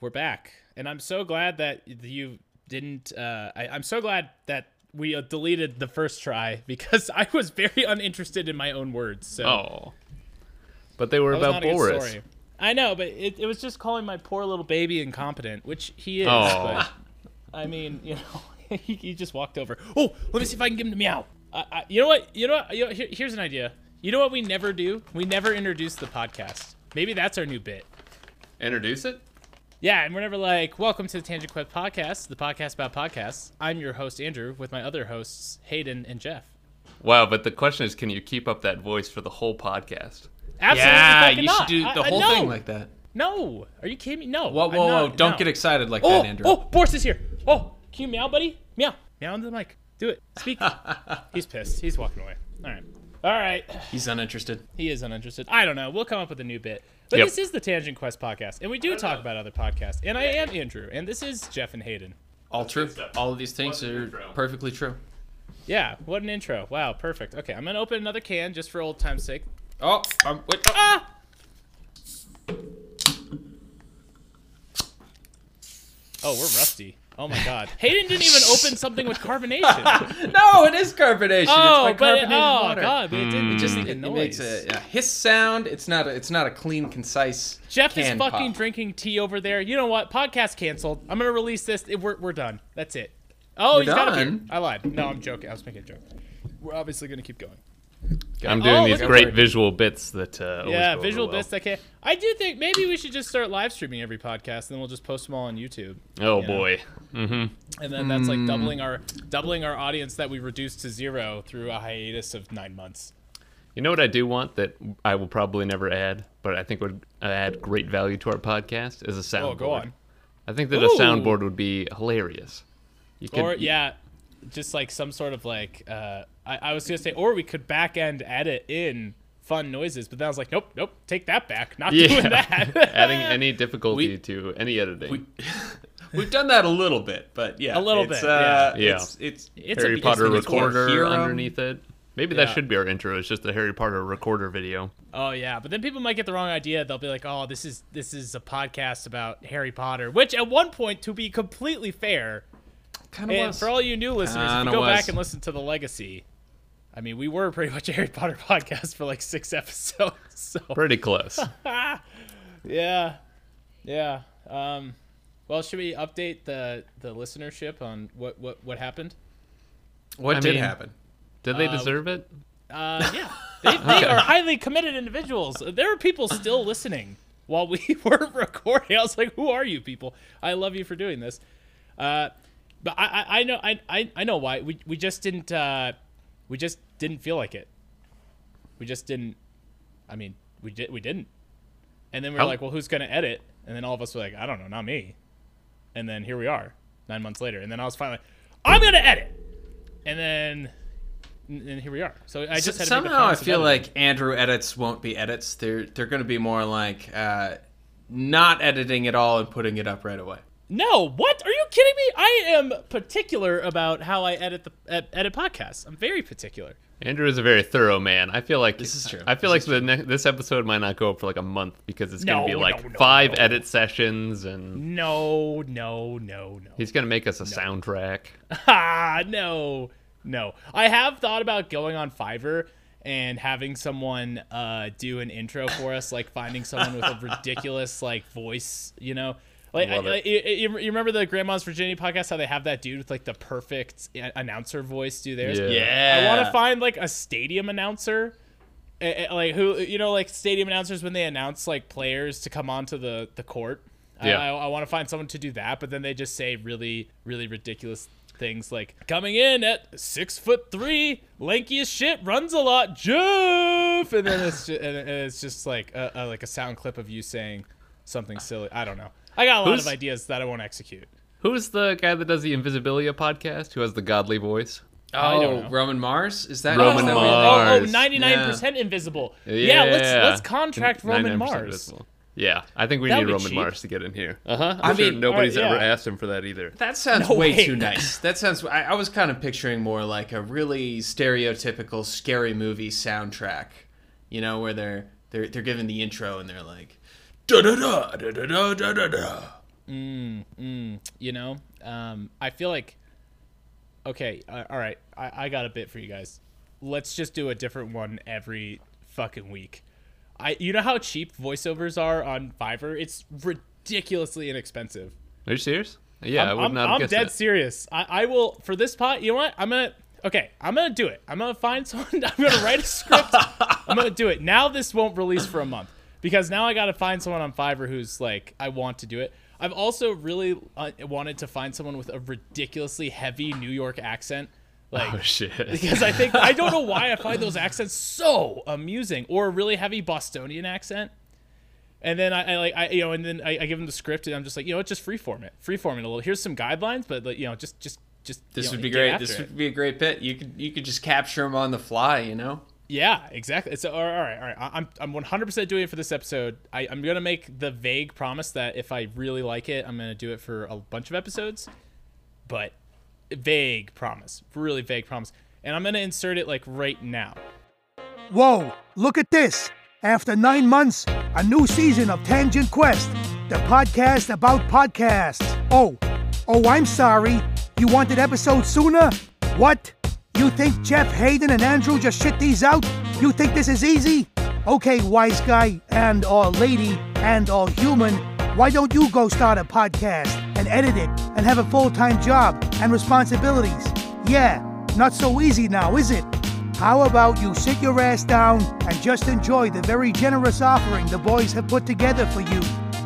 we're back, and I'm so glad that you didn't. Uh, I, I'm so glad that we uh, deleted the first try because I was very uninterested in my own words. So Oh. But they were about Boris. I know, but it, it was just calling my poor little baby incompetent, which he is. Oh. But I mean, you know, he, he just walked over. Oh, let me see if I can get him to meow. I, I, you know what? You know what? You know, here, here's an idea. You know what we never do? We never introduce the podcast. Maybe that's our new bit. Introduce it? Yeah, and we're never like, welcome to the Tangent Quest podcast, the podcast about podcasts. I'm your host, Andrew, with my other hosts, Hayden and Jeff. Wow, but the question is can you keep up that voice for the whole podcast? Absolutely yeah, fucking you not. should do I- the I- whole no. thing like that. No. Are you kidding me? No. Whoa, I'm whoa, whoa! not- Don't no. get excited like Oh, that, Andrew. oh, Boris is here. Oh, can you meow, buddy? Meow. Meow into the mic. Do it. Speak. He's pissed. He's walking away. All right. All right. He's uninterested. He is uninterested. I don't know. We'll come up with a new bit. But Yep. this is the Tangent Quest podcast, and we do talk about other podcasts. And I am Andrew, and this is Jeff and Hayden. All true. All of these things What are intro. perfectly true. Yeah, what an intro. Wow, perfect. Okay, I'm going to open another can just for old time's sake. Oh, um, wait. oh. Ah! Oh, we're rusty. Oh my god. Hayden didn't even open something with carbonation. no, it is carbonation. oh, it's my but it, carbonated oh water. god, but it didn't It just hmm. make it, a it makes a, a hiss sound. It's not a, it's not a clean, concise. Jeff is fucking pop. drinking tea over there. You know what? Podcast canceled. I'm gonna release this. It- We're, we're done. That's it. Oh, We're he's got a beer. done? I lied. No, I'm joking. I was making a joke. We're obviously gonna keep going. I'm doing Oh, these great her. visual bits that uh, always yeah, go over visual well. bits that can. I do think maybe we should just start live streaming every podcast, and then we'll just post them all on YouTube. Oh Yeah. boy. Mm-hmm. And then that's Hmm. like doubling our doubling our audience that we reduced to zero through a hiatus of nine months. You know what I do want that I will probably never add, but I think would add great value to our podcast is a soundboard. Oh, go on. I think that Ooh. a soundboard would be hilarious. You could, Or yeah, just like some sort of like uh, I, I was gonna say, or we could back end edit in fun noises, but then I was like, nope, nope, take that back. Not yeah, doing that. adding any difficulty We- to any editing. We, we've done that a little bit, but yeah, A little it's, bit, Uh, yeah. It's, it's it's Harry a, Potter it's- it's recorder hero. underneath it. Maybe Yeah. that should be our intro. It's just a Harry Potter recorder video. Oh yeah, but then people might get the wrong idea. They'll be like, "Oh, this is this is a podcast about Harry Potter," which at one point, to be completely fair, kind of and was. for all you new listeners, if Kinda you go was. back and listen to the Legacy, I mean, we were pretty much a Harry Potter podcast for like six episodes. So Pretty close. yeah, yeah. Um, well, should we update the the listenership on what what what happened? what I did mean- happen? Did they Uh, deserve it? Uh, yeah, they, they are highly committed individuals. There are people still listening while we were recording. I was like, "Who are you people? I love you for doing this." Uh, but I, I, I know I, I, I know why. We we just didn't uh, we just didn't feel like it. We just didn't. I mean, we did we didn't. And then we were How- like, "Well, who's gonna edit?" And then all of us were like, "I don't know, not me." And then here we are, nine months later. And then I was finally, "I'm gonna edit." And then. And here we are. So I just had to somehow I feel like Andrew edits won't be edits. They're they're going to be more like uh, not editing at all and putting it up right away. No, what? Are you kidding me? I am particular about how I edit the ed- edit podcasts. I'm very particular. Andrew is a very thorough man. I feel like This is true. I feel This like the ne- this episode might not go up for like a month because it's No, gonna be like no, no, five no. edit sessions, and No, no, no, no. he's gonna make us a soundtrack. Ah, no, no. I have thought about going on Fiverr and having someone uh, do an intro for us, like finding someone with a ridiculous like voice, you know. Like, I, Love it. I- you, you you remember the Grandma's Virginia podcast? How they have that dude with like the perfect announcer voice do theirs. Yeah. I want to find like a stadium announcer, like who you know, like stadium announcers when they announce like players to come onto the the court. I- Yeah. I, I want to find someone to do that, but then they just say really, really ridiculous things like coming in at six foot three, lanky as shit, runs a lot, Jeff, and then it's just, and it's just like a, a like a sound clip of you saying something silly. I don't know. I got a lot Who's- of ideas that I won't execute. Who's the guy that does the Invisibilia podcast? Who has the godly voice? I don't Oh, know. Roman Mars is that Roman oh, what- oh, oh, Mars. 99% invisible. Yeah, let's let's contract Roman 99% Mars. invisible. Yeah, I think we That'd need be Roman cheap. Mars to get in here. Uh huh. I'm I sure mean- nobody's Alright, ever yeah. asked him for that either. That sounds No way way. too nice. That sounds. I, I was kind of picturing more like a really stereotypical scary movie soundtrack. You know, where they're they're they're giving the intro and they're like, da da da da da da da da. Mm, mm, you know, um, I feel like okay, uh, all right, I, I got a bit for you guys. Let's just do a different one every fucking week. I, you know how cheap voiceovers are on Fiverr? It's ridiculously inexpensive. Are you serious? Yeah, I'm, I would I'm, not. I'm dead that. serious. I, I will for this pot. You know what? I'm gonna. Okay, I'm gonna do it. I'm gonna find someone. I'm gonna write a script. I'm gonna do it. Now this won't release for a month because now i gotta find someone on fiverr who's like i want to do it i've also really uh, wanted to find someone with a ridiculously heavy new york accent like Oh shit. because I think I don't know why I find those accents so amusing, or a really heavy Bostonian accent. And then I, I like I you know, and then I, I give them the script, and I'm just like, you know, what, just freeform it, freeform it a little. Here's some guidelines, but like, you know, just just just This you know, would be great. This it. would be a great bit. You could you could just capture them on the fly. You know. Yeah, exactly. So all right, all right. I'm I'm 100% doing it for this episode. I, I'm gonna make the vague promise that if I really like it, I'm gonna do it for a bunch of episodes. But vague promise, really vague promise, and I'm gonna insert it like right now. Whoa, look at this. After nine months, a new season of Tangent Quest, the podcast about podcasts. Oh, oh, I'm sorry. You wanted episodes sooner? What? You think Jeff Hayden and Andrew just shit these out? You think this is easy? Okay, wise guy and or lady and or human, why don't you go start a podcast and edit it and have a full-time job and responsibilities? Yeah, not so easy now, is it? How about you sit your ass down and just enjoy the very generous offering the boys have put together for you?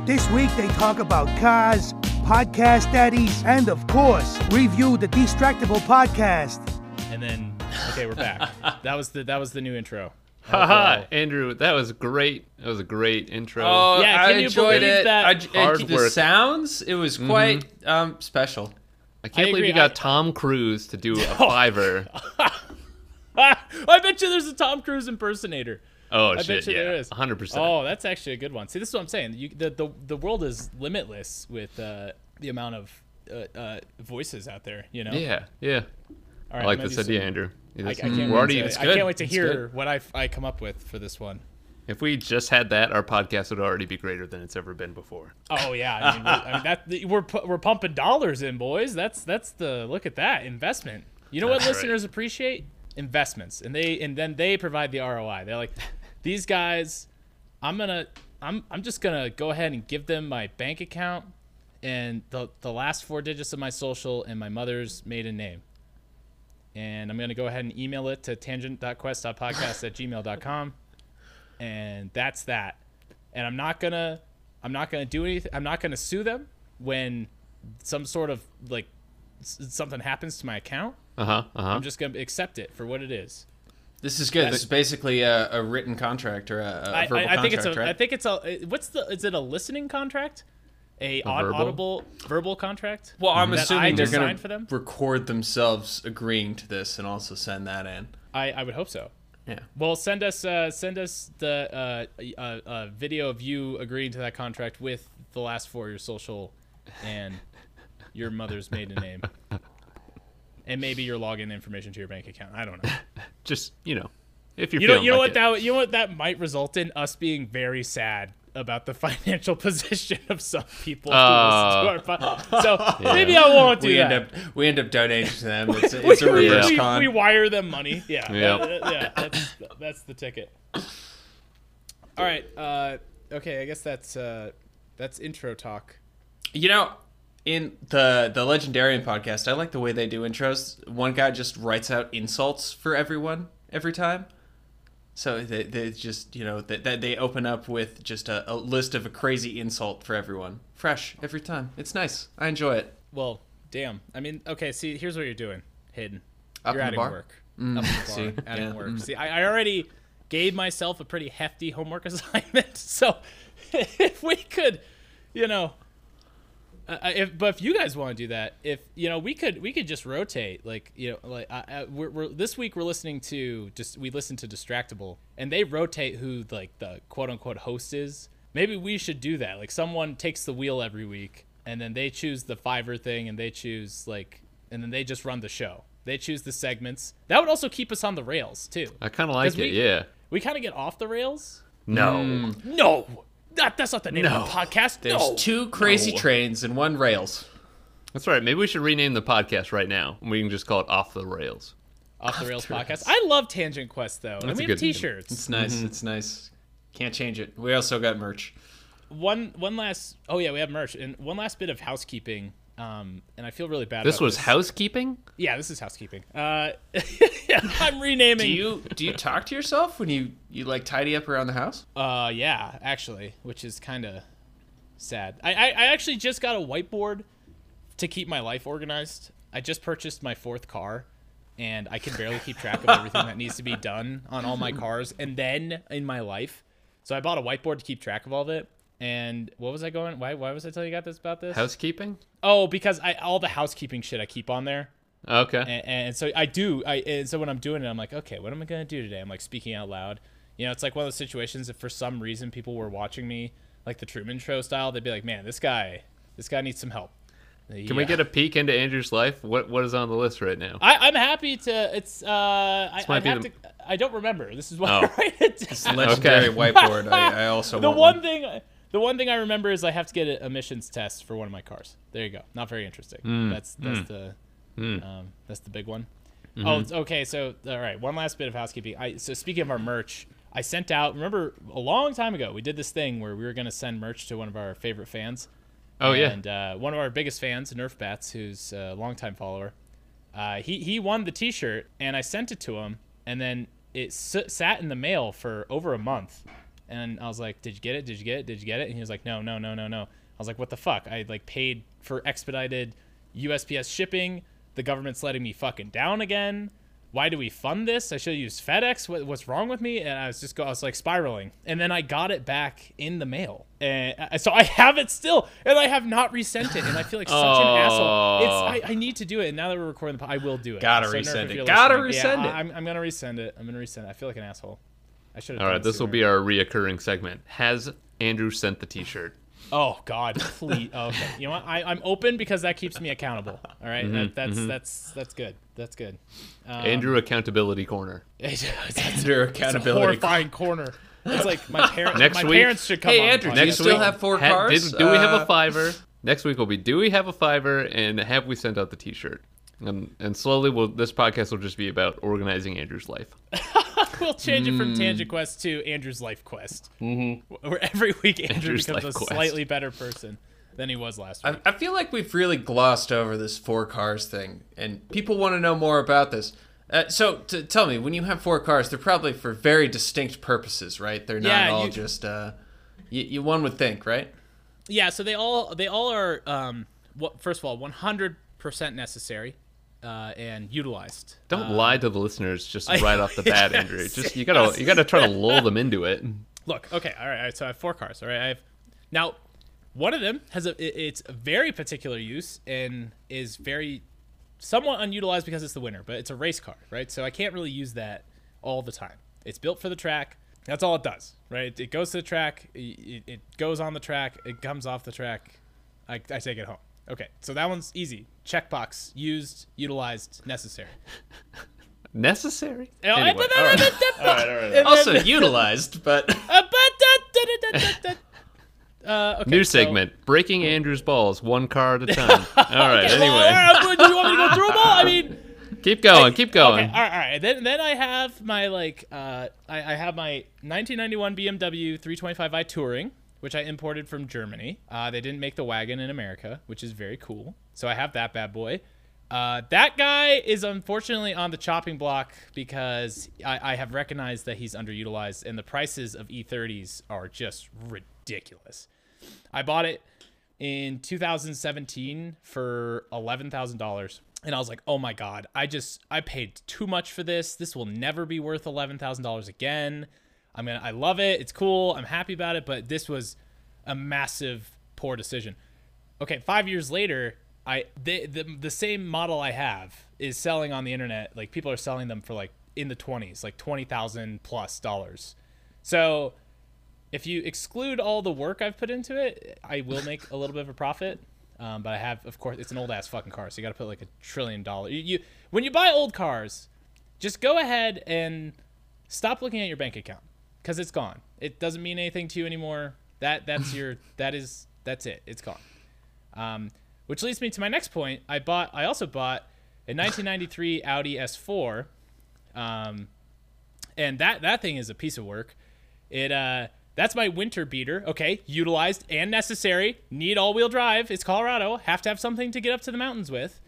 This week they talk about cars, podcast daddies, and of course, review the Distractible podcast. And then okay, we're back. that was the that was the new intro. Haha, Andrew, that was great. That was a great intro. Oh, Yeah, I you enjoyed believe it. that- I, it- Hard the work. sounds. It was quite um, special. I can't I believe agree. you got I- Tom Cruise to do a Fiverr. I bet you there's a Tom Cruise impersonator. Oh I shit, bet you yeah, there is. 100%. Oh, that's actually a good one. See, this is what I'm saying. You, the, the the world is limitless with uh, the amount of uh, uh, voices out there. You know. Yeah, yeah. All I like this idea, some- Andrew. I, I can't we're wait already, to, I can't wait to It's hear good. what I, I come up with for this one. If we just had that, our podcast would already be greater than it's ever been before. Oh yeah, I mean, we're, I mean that we're we're pumping dollars in, boys. That's that's the look at that investment. You know what That's right. listeners appreciate? Investments, and they and then they provide the ROI. They're like, these guys, I'm gonna I'm I'm just gonna go ahead and give them my bank account and the the last four digits of my social and my mother's maiden name. And I'm gonna go ahead and email it to tangent.quest.podcast at gmail.com. And that's that. And I'm not gonna I'm not gonna do anything. I'm not gonna sue them when some sort of like s- something happens to my account. Uh huh. Uh huh. I'm just gonna accept it for what it is. This is good. This is basically a, a written contract or a, a I, verbal I, I think it's contract, a. I right? think it's a. What's the? Is it a listening contract? A, aud- verbal? audible verbal contract? well, I'm assuming they're just going signed for to them. record themselves agreeing to this and also send that in. I, I would hope so. Yeah. Well, send us uh, send us the uh, uh, uh, video of you agreeing to that contract with the last four of your social and your mother's maiden name, and maybe your login information to your bank account. I don't know. Just you know, if you're You know, you know like what it. that you know what that might result in us being very sad about the financial position of some people Uh, listen to our podcast. So maybe I won't do We that. end up we end up donating to them. It's, we, it's a reverse we- con. we wire them money. Yeah, Yeah. Uh, yeah. That's that's the ticket. All right. Uh, okay. I guess that's uh, that's intro talk. You know, in the the Legendarian podcast, I like the way they do intros. One guy just writes out insults for everyone every time. So they, they just you know that they, they open up with just a, a list of a crazy insult for everyone, fresh every time. It's nice. I enjoy it. Well, damn. I mean, okay. See, here's what you're doing. Hidden. Up you're adding bar? work. Up in the bar. see, adding yeah, work. mm. See, I, I already gave myself a pretty hefty homework assignment. So if we could, you know, uh, if but if you guys want to do that, if you know, we could we could just rotate. Like you know, like uh, uh, we're, we're this week we're listening to just we listen to Distractible, and they rotate who like the quote unquote host is. Maybe we should do that. Like someone takes the wheel every week, and then they choose the Fiverr thing, and they choose like, and then they just run the show. They choose the segments. That would also keep us on the rails too. I kind of like it. we- yeah. We kind of get off the rails. No. Mm. No, That, that's not the name of the podcast. There's no. two crazy No. trains and one rails. That's right. Maybe we should rename the podcast right now. We can just call it Off the Rails. Off the Rails podcast. I love Tangent Quest though. and That's we have. T-shirts. It's nice. Mm-hmm. It's nice. Can't change it. We also got merch. One one last. Oh yeah, we have merch and one last bit of housekeeping. Um, and I feel really bad. This was housekeeping? Yeah, this is housekeeping. Uh, I'm renaming. Do you do you talk to yourself when you you like tidy up around the house? Uh, yeah, actually, which is kind of sad. I, I I actually just got a whiteboard to keep my life organized. I just purchased my fourth car, and I can barely keep track of everything that needs to be done on all my cars and then in my life. So I bought a whiteboard to keep track of all of it. And what was I going? Why why was I telling you guys this about this? Housekeeping? Oh, because I all the housekeeping shit I keep on there. Okay. and, and so I do. I and so when I'm doing it, I'm like, okay, what am I gonna do today? I'm like speaking out loud. You know, it's like one of those situations. If for some reason people were watching me, like the Truman Show style, they'd be like, man, this guy, this guy needs some help. Can we get a peek into Andrew's life? What What is on the list right now? I, I'm happy to. It's. Uh, I, might I be have the- to. I don't remember. This is why Oh. I write it down. Legendary Okay. whiteboard. I, I also The want one one. thing. The one thing I remember is I have to get an emissions test for one of my cars. There you go. Not very interesting. Hmm. That's that's the um, that's the big one. Mm-hmm. Oh, it's- okay. So all right, one last bit of housekeeping. I so speaking of our merch, I sent out. Remember a long time ago we did this thing where we were going to send merch to one of our favorite fans. Oh yeah. And uh, one of our biggest fans, Nerf Bats, who's a longtime follower, uh, he he won the T-shirt, and I sent it to him, and then it s- sat in the mail for over a month, and I was like, "Did you get it? Did you get it? Did you get it?" And he was like, "No, no, no, no, no." I was like, "What the fuck?" I like paid for expedited USPS shipping. The government's letting me fucking down again. Why do we fund this? I should have used FedEx. What, what's wrong with me? And I was just go, I was like spiraling. And then I got it back in the mail, and uh, so I have it still, and I have not resent it. And I feel like such an asshole. It's I, I need to do it. And now that we're recording the, po- I will do it. Gotta So, resend it. Gotta listening- resend yeah, it. I'm, I'm gonna resend it. I'm gonna resend it. I feel like an asshole. I should. All right. This will be our reoccurring segment. Has Andrew sent the T-shirt? Oh God, please. Oh, okay, you know what? I, I'm open because that keeps me accountable. All right? that, that's that's that's good. That's good. Um, Andrew Accountability Corner. it's, Under a accountability. horrifying corner. It's like my parents. Next my week- parents should come. Hey, Andrew, podcast. do you Next still have four ha- cars? did- do we have Uh, a Fiverr? Next week will be do we have a Fiverr and have we sent out the T-shirt? And and slowly, will this podcast will just be about organizing Andrew's life. We'll change Hmm. it from Tangent Quest to Andrew's Life Quest. Mm-hmm. Where every week Andrew Andrew's becomes Life a Quest. slightly better person than he was last week. I, I feel like we've really glossed over this four cars thing, and people want to know more about this. Uh, so, t- tell me, when you have four cars, they're probably for very distinct purposes, right? They're not Yeah, all you- just. Uh, you, you one would think, right? yeah, so they all they all are um, what, first of all 100% necessary uh, and utilized. Don't Uh, lie to the listeners just I- right off the bat, yes, Andrew. Just you gotta you gotta try to lull them into it. Look, okay, all right, all right. So I have four cars. All right, I have now one of them has a it- it's a very particular use and is very somewhat unutilized because it's the winter, but it's a race car, right? So I can't really use that all the time. It's built for the track. That's all it does, right? It, it goes to the track. It, it goes on the track. It comes off the track. I, I take it home. Okay, so that one's easy. Checkbox: used, utilized, necessary. Necessary. Anyway, all right. all right, all right. Also utilized, but Uh, okay, New so- segment: breaking Andrew's balls one car at a time. All right. Well, Anyway, do you want me to go through them all? I mean, keep going. Keep going. Okay, all right, all right. Then, then I have my like, uh, I, I have my 1991 BMW 325i Touring, which I imported from Germany. Uh, they didn't make the wagon in America, which is very cool. So I have that bad boy. Uh, that guy is unfortunately on the chopping block because I, I have recognized that he's underutilized, and the prices of E30s are just ridiculous. I bought it in 2017 for $11,000 and I was like, "Oh my god, I just I paid too much for this. This will never be worth $11,000 again." I mean, I love it. It's cool. I'm happy about it, but this was a massive poor decision. Okay, 5 years later, I the, the the same model I have is selling on the internet. Like people are selling them for like in the 20s, like 20,000 plus dollars. So, if you exclude all the work I've put into it, I will make a little bit of a profit. Um, but I have, of course, it's an old ass fucking car, so you got to put like a trillion dollars. You, you when you buy old cars, just go ahead and stop looking at your bank account because it's gone. It doesn't mean anything to you anymore. That that's your that is that's it. It's gone. Um, which leads me to my next point. I bought. I also bought a 1993 Audi S4, um, and that that thing is a piece of work. It uh, that's my winter beater. Okay, utilized and necessary. Need all-wheel drive. It's Colorado. Have to have something to get up to the mountains with.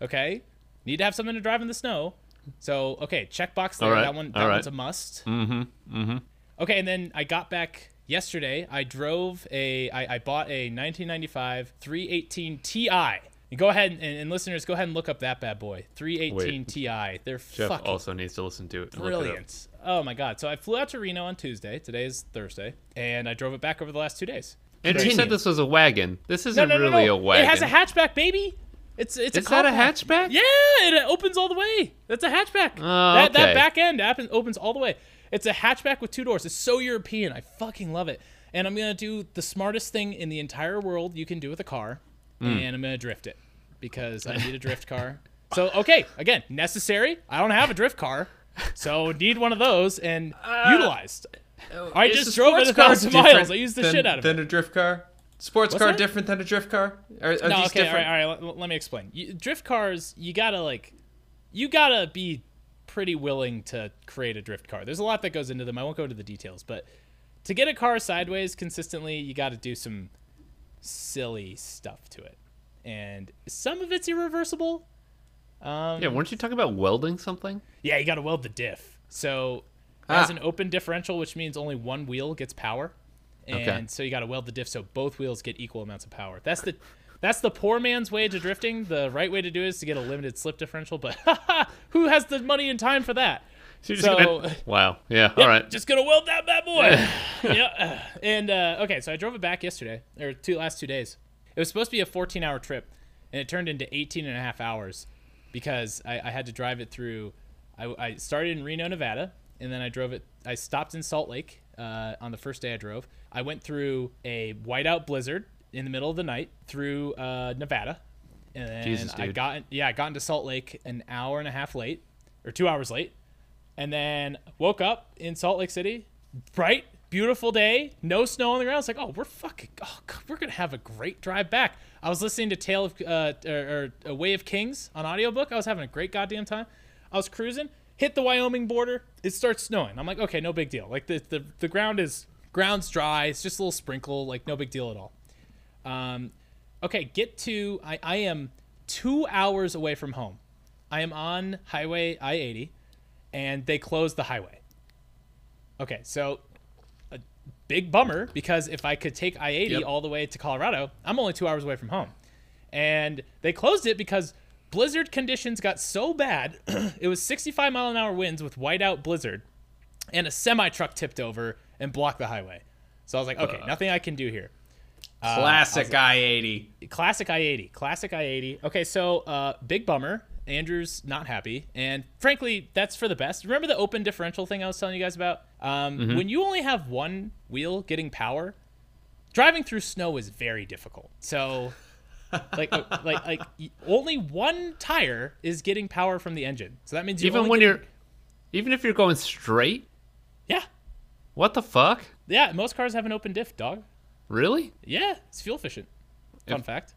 Okay, need to have something to drive in the snow. So okay, checkbox there. Right, That one. That all right. one's a must. Mm-hmm. Mm-hmm. Okay, and then I got back yesterday. I drove a. I, I bought a 1995 318 Ti. And go ahead and, and listeners, go ahead and look up that bad boy. 318 Wait. Ti. They're Jeff fucking also needs to listen to it. look it brilliant. Oh my god! So I flew out to Reno on Tuesday. Today is Thursday, and I drove it back over the last two days. And you said this was a wagon. This isn't no, no, really no. a wagon. It has a hatchback, baby. It's it's Is a that a hatchback? Yeah, it opens all the way. That's a hatchback. Oh, that that back end opens all the way. It's a hatchback with two doors. It's so European. I fucking love it. And I'm gonna do the smartest thing in the entire world you can do with a car, Hmm. and I'm gonna drift it because I need a drift car. So okay, again, necessary. I don't have a drift car, so need one of those and utilized. I just drove it a car thousand miles. I used the than- shit out of it. Than a drift car. Sports What's car that? different than a drift car? Are, are no, these okay, different? right, all right. Let, let me explain. You, drift cars, you gotta like, you gotta be pretty willing to create a drift car. There's a lot that goes into them. I won't go into the details, but to get a car sideways consistently, you got to do some silly stuff to it, and some of it's irreversible. Um, Yeah, weren't you talking about welding something? yeah, you got to weld the diff. So Ah. has an open differential, which means only one wheel gets power, and Okay. so you got to weld the diff so both wheels get equal amounts of power. That's the that's the poor man's way to drifting. The right way to do it is to get a limited slip differential, but who has the money and time for that? So, So- gonna- wow. Yeah. All right. Just gonna weld that bad boy. yeah. And uh, okay, so I drove it back yesterday, or two last two days. It was supposed to be a 14 hour trip, and it turned into 18 and a half hours because I, I had to drive it through. I, I started in Reno, Nevada, and then I drove it. I stopped in Salt Lake uh, on the first day I drove. I went through a whiteout blizzard in the middle of the night through uh, Nevada, and Jesus, I got yeah I got into Salt Lake an hour and a half late, or two hours late and then woke up in Salt Lake City, bright, beautiful day, no snow on the ground. It's like, oh, we're fucking, oh, God, we're gonna have a great drive back. I was listening to Tale of uh, or, or A Way of Kings on audiobook. I was having a great goddamn time. I was cruising, hit the Wyoming border. It starts snowing. I'm like, okay, no big deal. Like the the, the ground is ground's dry. It's just a little sprinkle. Like no big deal at all. Um, okay, get to I, I am two hours away from home. I am on Highway I eighty, and they closed the highway. Okay, so a big bummer because if I could take I eighty Yep. all the way to Colorado, I'm only two hours away from home, and they closed it because blizzard conditions got so bad. it was sixty five mile an hour winds with whiteout blizzard, and a semi truck tipped over and blocked the highway. So I was like, okay, nothing I can do here. Classic I-80. Classic I-80. Classic I-80. Okay, so uh, big bummer. Andrew's not happy, and frankly, that's for the best. Remember the open differential thing I was telling you guys about? Um, When you only have one wheel getting power, driving through snow is very difficult. So, like, uh, like, like, only one tire is getting power from the engine. So that means even when getting- you're, even if you're going straight, yeah, what the fuck? yeah. Most cars have an open diff, dog. Really? Yeah, it's fuel efficient. Fun fact.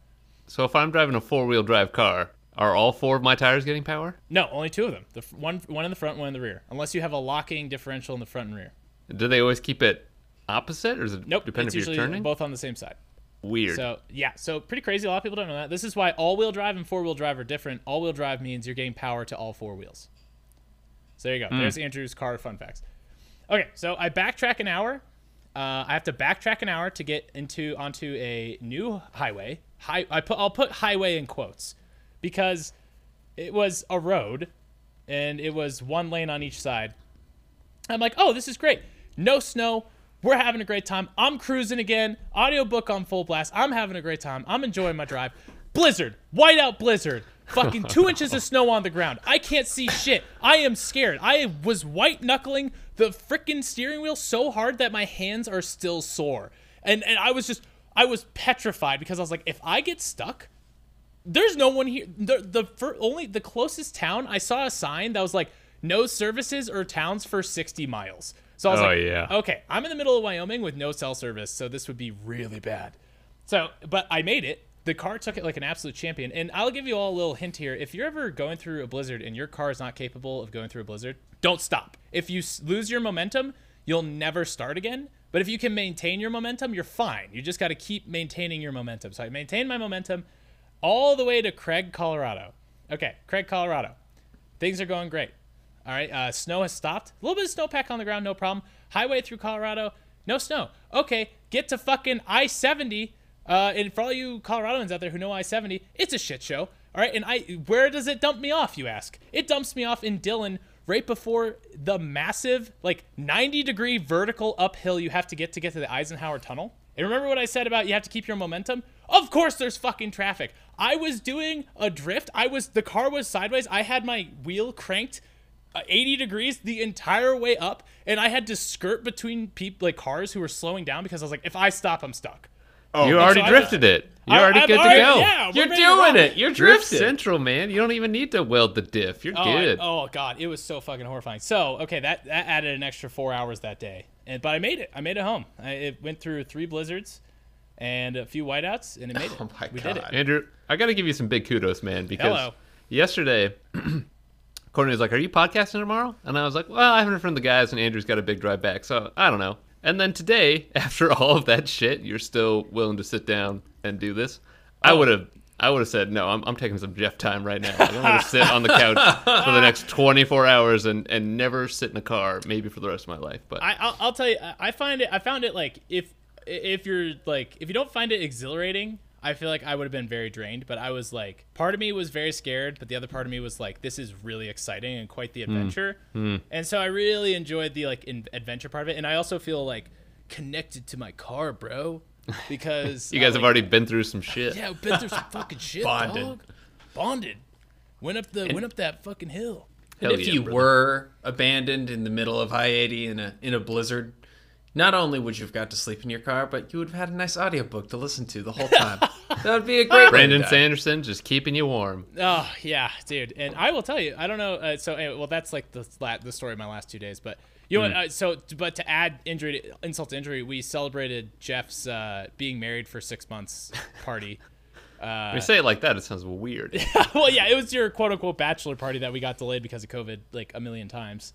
So if I'm driving a four wheel drive car, are all four of my tires getting power? No, only two of them. The f- one, one in the front, one in the rear. Unless you have a locking differential in the front and rear. Do they always keep it opposite, or is it Nope, depend it's if you're usually turning? both on the same side. Weird. So yeah, so pretty crazy. A lot of people don't know that. This is why all-wheel drive and four-wheel drive are different. All-wheel drive means you're getting power to all four wheels. So there you go. Hmm. There's Andrew's car fun facts. Okay, so I backtrack an hour. Uh, I have to backtrack an hour to get into onto a new highway. High, I put I'll put highway in quotes because it was a road and it was one lane on each side. I'm like, oh, this is great. No snow. We're having a great time. I'm cruising again. Audiobook on full blast. I'm having a great time. I'm enjoying my drive. Blizzard, whiteout blizzard. Fucking two inches of snow on the ground. I can't see shit. I am scared. I was white knuckling the freaking steering wheel so hard that my hands are still sore. And and I was just I was petrified because I was like, if I get stuck, there's no one here. The the fir- only the closest town I saw a sign that was like no services or towns for 60 miles. So I was Oh, like, yeah. okay, I'm in the middle of Wyoming with no cell service, so this would be really bad. So, but I made it. The car took it like an absolute champion. And I'll give you all a little hint here. If you're ever going through a blizzard and your car is not capable of going through a blizzard, don't stop. If you lose your momentum, you'll never start again. But if you can maintain your momentum, you're fine. You just got to keep maintaining your momentum. So I maintained my momentum all the way to Craig, Colorado. Okay, Craig, Colorado. Things are going great. All right, uh, snow has stopped. A little bit of snowpack on the ground, no problem. Highway through Colorado, no snow. Okay, get to fucking I 70. Uh, and for all you Coloradoans out there who know I 70, it's a shit show. All right, and I where does it dump me off, you ask? It dumps me off in Dillon right before the massive, like 90 degree vertical uphill you have to get to get to the Eisenhower Tunnel. And remember what I said about you have to keep your momentum? Of course there's fucking traffic. I was doing a drift. I was the car was sideways. I had my wheel cranked uh, 80 degrees the entire way up and I had to skirt between people like cars who were slowing down because I was like if I stop I'm stuck. Oh, you already so I drifted it. You're I- already I've good already- to go. Yeah, You're ready to rock. doing it. You're Drift drifting. Central, man. You don't even need to weld the diff. You're Oh, I- good. oh god, it was so fucking horrifying. So okay, that that added an extra four hours that day, and but I made it. I made it home. I, it went through three blizzards and a few whiteouts, and it made oh, it. Oh my we did it. God. Andrew, I got to give you some big kudos, man, because Hello. yesterday, Courtney was like, Are you podcasting tomorrow? And I was like, Well, I haven't heard from the guys, and Andrew's got a big drive back, so I don't know. And then today, after all of that shit, you're still willing to sit down and do this. I Oh. would have. I would have said no. I'm, I'm taking some Jeff time right now. I'm going to sit on the couch for the next 24 hours and, and never sit in a car, maybe for the rest of my life. But I, I'll, I'll tell you, I- I find it. I found it like if if you're like if you don't find it exhilarating, I feel like I would have been very drained. But I was like, part of me was very scared, but the other part of me was like, this is really exciting and quite Hmm. the adventure. And so I really enjoyed the like in, adventure part of it, and I also feel like connected to my car, bro, because you I, guys have like- already been through some shit. yeah, we've been through some fucking shit, Bonded. dog. Bonded. Went up the went up that fucking hill. And if yeah, you brother. were abandoned in the middle of I eighty in a in a blizzard, not only would you have got to sleep in your car, but you would have had a nice audiobook to listen to the whole time. that would be a great way Brandon. Sanderson just keeping you warm. Oh yeah, dude. And I will tell you, I don't know. Uh, so anyway, well, that's like the the story of my last two days. But you know, what, uh, so but to add injury to, insult to injury, we celebrated Jeff's uh, being married for six months party. when you say it like that, it sounds weird. well, yeah, it was your quote unquote bachelor party that we got delayed because of COVID like a million times.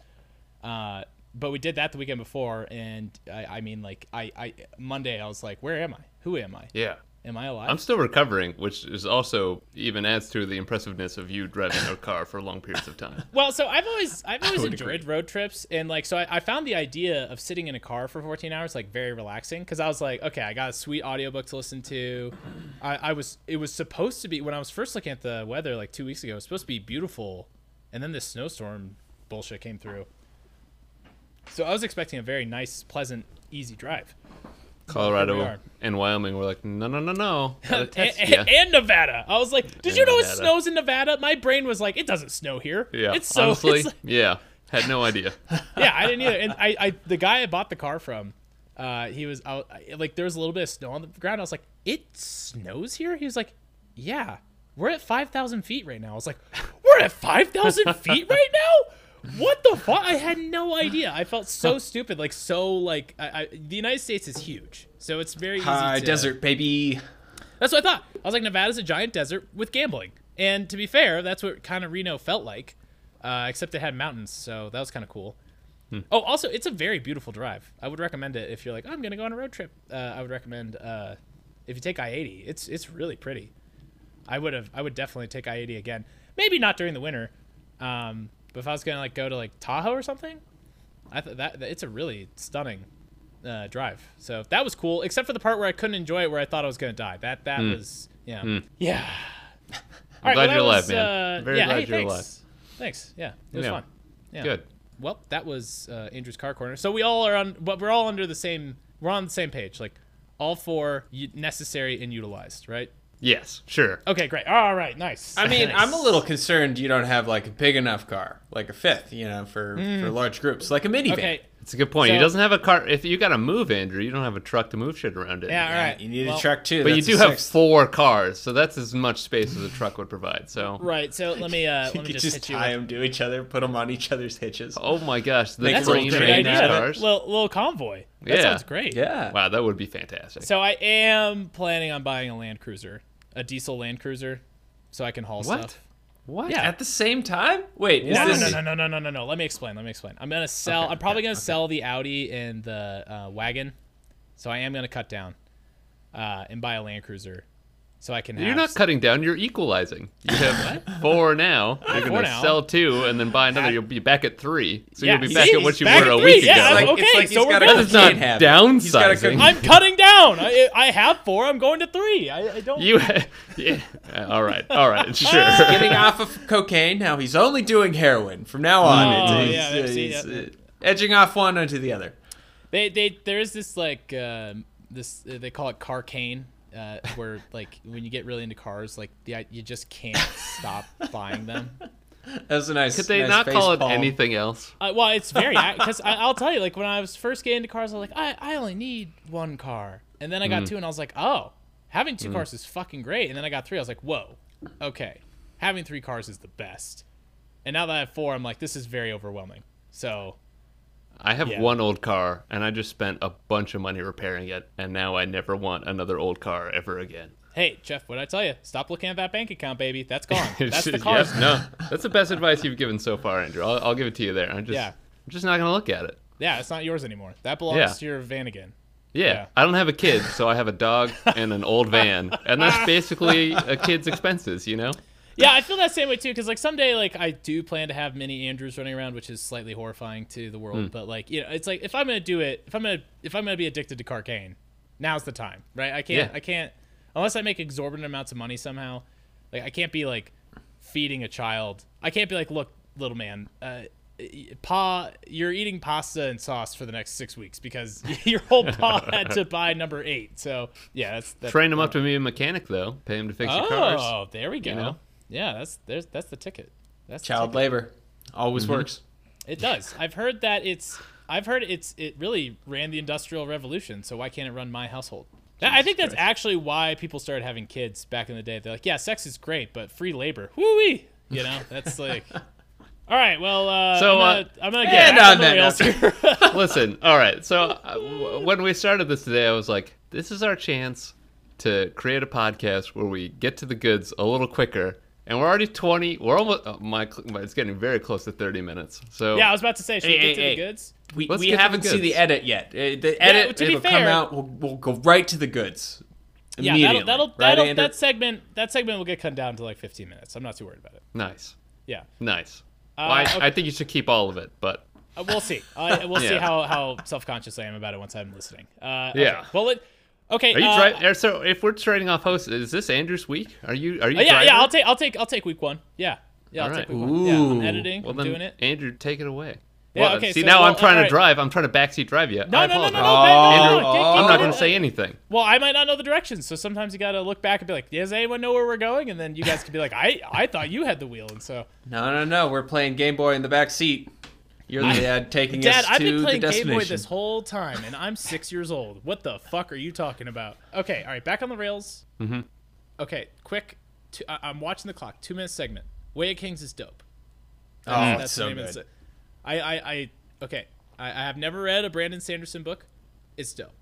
Uh, but we did that the weekend before, and I, I mean, like, I, I Monday I was like, where am I? Who am I? yeah. Am I alive? I'm still recovering, which is also even adds to the impressiveness of you driving a car for long periods of time. Well, so I've always I've always would enjoyed road trips, and like so I, I found the idea of sitting in a car for 14 hours like very relaxing because I was like, okay, I got a sweet audiobook to listen to. I, I was it was supposed to be when I was first looking at the weather like two weeks ago, it was supposed to be beautiful, and then this snowstorm bullshit came through. So I was expecting a very nice, pleasant, easy drive. We Colorado and Wyoming were like, no, no, no, no. And, and- Nevada. I was like, did And you know it snows in Nevada? My brain was like, it doesn't snow here. Yeah, it's so honestly, it's- yeah, had no idea. yeah, I didn't either. And I, I the guy I bought the car from, uh, he was out like there was a little bit of snow on the ground. I was like, it snows here. He was like, yeah, we're at five thousand feet right now. I was like, we're at five thousand feet right now. What the fuck? I had no idea. I felt so stupid. Like so like I, I, the United States is huge, so it's very easy. High to, desert, baby. That's what I thought. I was like, Nevada's a giant desert with gambling. And to be fair, that's what kind of Reno felt like, uh, except it had mountains, so that was kind of cool. Oh, also, it's a very beautiful drive. I would recommend it if you're like, I'm gonna go on a road trip. Uh, I would recommend uh, if you take I-80. It's it's really pretty. I would have I would definitely take I-80 again. Maybe not during the winter, um, but if I was gonna like go to like Tahoe or something, I thought that, it's a really stunning uh, drive. So that was cool, except for the part where I couldn't enjoy it, where I thought I was gonna die. That that was yeah yeah. All Hmm. glad that you're alive, was, man. uh, Very yeah, glad hey, you're thanks. Thanks. Yeah, it was Yeah. fun. Yeah. Good. Well, that was uh, Andrew's car corner. So we all are on, but we're all under the same. We're on the same page. Like all four necessary and utilized, right? Yes, sure. Okay, great. All right, nice. I mean, Nice. I'm a little concerned you don't have like a big enough car, like a fifth, you know, for for large groups, like a minivan. Okay. It's a good point. he So- doesn't have a car. If you got to move, Andrew, you don't have a truck to move shit around in. Yeah, all right. You need Well, a truck too. But you do have sixth. four cars, so that's as much space as a truck would provide. So, Right. So let me uh, You let me could just, just hit you. tie with- them to each other, put them on each other's hitches. oh my gosh, the Make a That's a train little great train idea. of it. cars. Little, little convoy. That Yeah. sounds great. Yeah. Wow, that would be fantastic. So I am planning on buying a Land Cruiser, a diesel Land Cruiser, so I can haul what? stuff. What? Yeah. At the same time? Wait, no, this no, no, no, no, no, no, no. Let me explain. Let me explain. I'm gonna sell. Okay, I'm probably okay, gonna okay. sell the Audi and the uh, wagon, so I am gonna cut down uh, and buy a Land Cruiser, so I can. You're have not s- cutting down. You're equalizing. You have four now. You're Four gonna now. sell two and then buy another. You'll be back at three. So Yeah, you'll be see? back at what you were at a week yeah. ago. like, okay, it's like so he's we're good. That is not cocaine habit. He's got a downsizing. I'm cutting down. I, I have four. I'm going to three. I, I don't. You, yeah. Uh, All right, all right, sure. getting off of cocaine. Now he's only doing heroin from now on. Oh, It's- yeah, he's, I've seen he's, it. uh, edging off one onto the other. They they there is this like um this uh, they call it carcane. Uh, where like when you get really into cars, like the you just can't stop buying them. That's a nice. Could they nice not call it palm. anything else? Uh, well, it's very because I'll tell you, like when I was first getting into cars, I was like, I, I only need one car, and then I got two, and I was like, oh, having two cars is fucking great, and then I got three, I was like, whoa, okay, having three cars is the best, and now that I have four, I'm like, this is very overwhelming. So I have Yeah. one old car, and I just spent a bunch of money repairing it, and now I never want another old car ever again. hey, Jeff, what I tell you? Stop looking at that bank account, baby. That's gone. That's the car. Yes, no, that's the best advice you've given so far, Andrew. I'll, I'll give it to you there. I'm just, Yeah. I'm just not gonna look at it. Yeah, it's not yours anymore. That belongs Yeah. to your van again. Yeah, Yeah. I don't have a kid, so I have a dog and an old van, and that's basically a kid's expenses, you know. Yeah, I feel that same way too. Because like someday, like I do plan to have mini Andrews running around, which is slightly horrifying to the world. But like you know, it's like if I'm gonna do it, if I'm gonna if I'm gonna be addicted to carcane, now's the time, right? I can't Yeah. I can't unless I make exorbitant amounts of money somehow. Like I can't be like feeding a child. I can't be like, look, little man, uh, pa, you're eating pasta and sauce for the next six weeks because your whole pa had to buy number eight. So yeah, that's that's Train him up to be a mechanic, though. Pay him to fix your cars. Oh, there we go. know? Yeah, that's there's that's the ticket. That's Child ticket. labor always works. It does. I've heard that it's. I've heard it's. It really ran the industrial revolution. So why can't it run my household? I think that's actually why people started having kids back in the day. They're like, yeah, sex is great, but free labor, woo wee. You know, that's like. All right, well, uh, So, I'm gonna, uh, I'm gonna get and back on on that here. Listen, all right. So uh, w- when we started this today, I was like, this is our chance to create a podcast where we get to the goods a little quicker. And we're already 20. We're almost, oh, my, my, it's getting very close to 30 minutes. So yeah, I was about to say, should we Hey, get to hey, the goods? We, Let's we get to the haven't seen the edit yet. Uh, The edit to be it'll come fair- out. We'll, we'll go right to the goods. Yeah, that'll that'll, right, that'll Andrew? that segment that segment will get cut down to like 15 minutes. I'm not too worried about it. nice. Yeah. Nice. Uh, Well, I, okay. I think you should keep all of it, but Uh, we'll see. Uh, we'll see how, how self conscious I am about it once I'm listening. Uh, okay. Yeah. Well, it, okay. are you uh, dri- So if we're trading off hosts, is this Andrew's week? Are you? Are you? uh, yeah, driver? yeah. I'll take I'll take I'll take week one. Yeah. Yeah. I'll All take right. week one. Yeah. I'm Ooh. editing. Well I'm then, doing it. Andrew, take it away. Yeah, okay, See, so- now well, I'm trying alright. to drive. I'm trying to backseat drive you. No, I no, no, no, no, Oh, oh. I'm not going to say anything. Well, I might not know the directions, so sometimes you gotta look back and be like, "Does anyone know where we're going?" And then you guys could be like, "I I thought you had the wheel," and so No, no, no. We're playing Game Boy in the back seat. You're the dad taking Dad, us I've to been playing Game. Boy this whole time, and I'm six years old. What the fuck are you talking about? Okay, all right, back on the rails. Mm-hmm. Okay, quick. Two, I, I'm watching the clock. Two minute segment. Way of Kings is dope. oh, That's so the name of the good. se- I, I, I, okay. I, I have never read a Brandon Sanderson book. It's dope.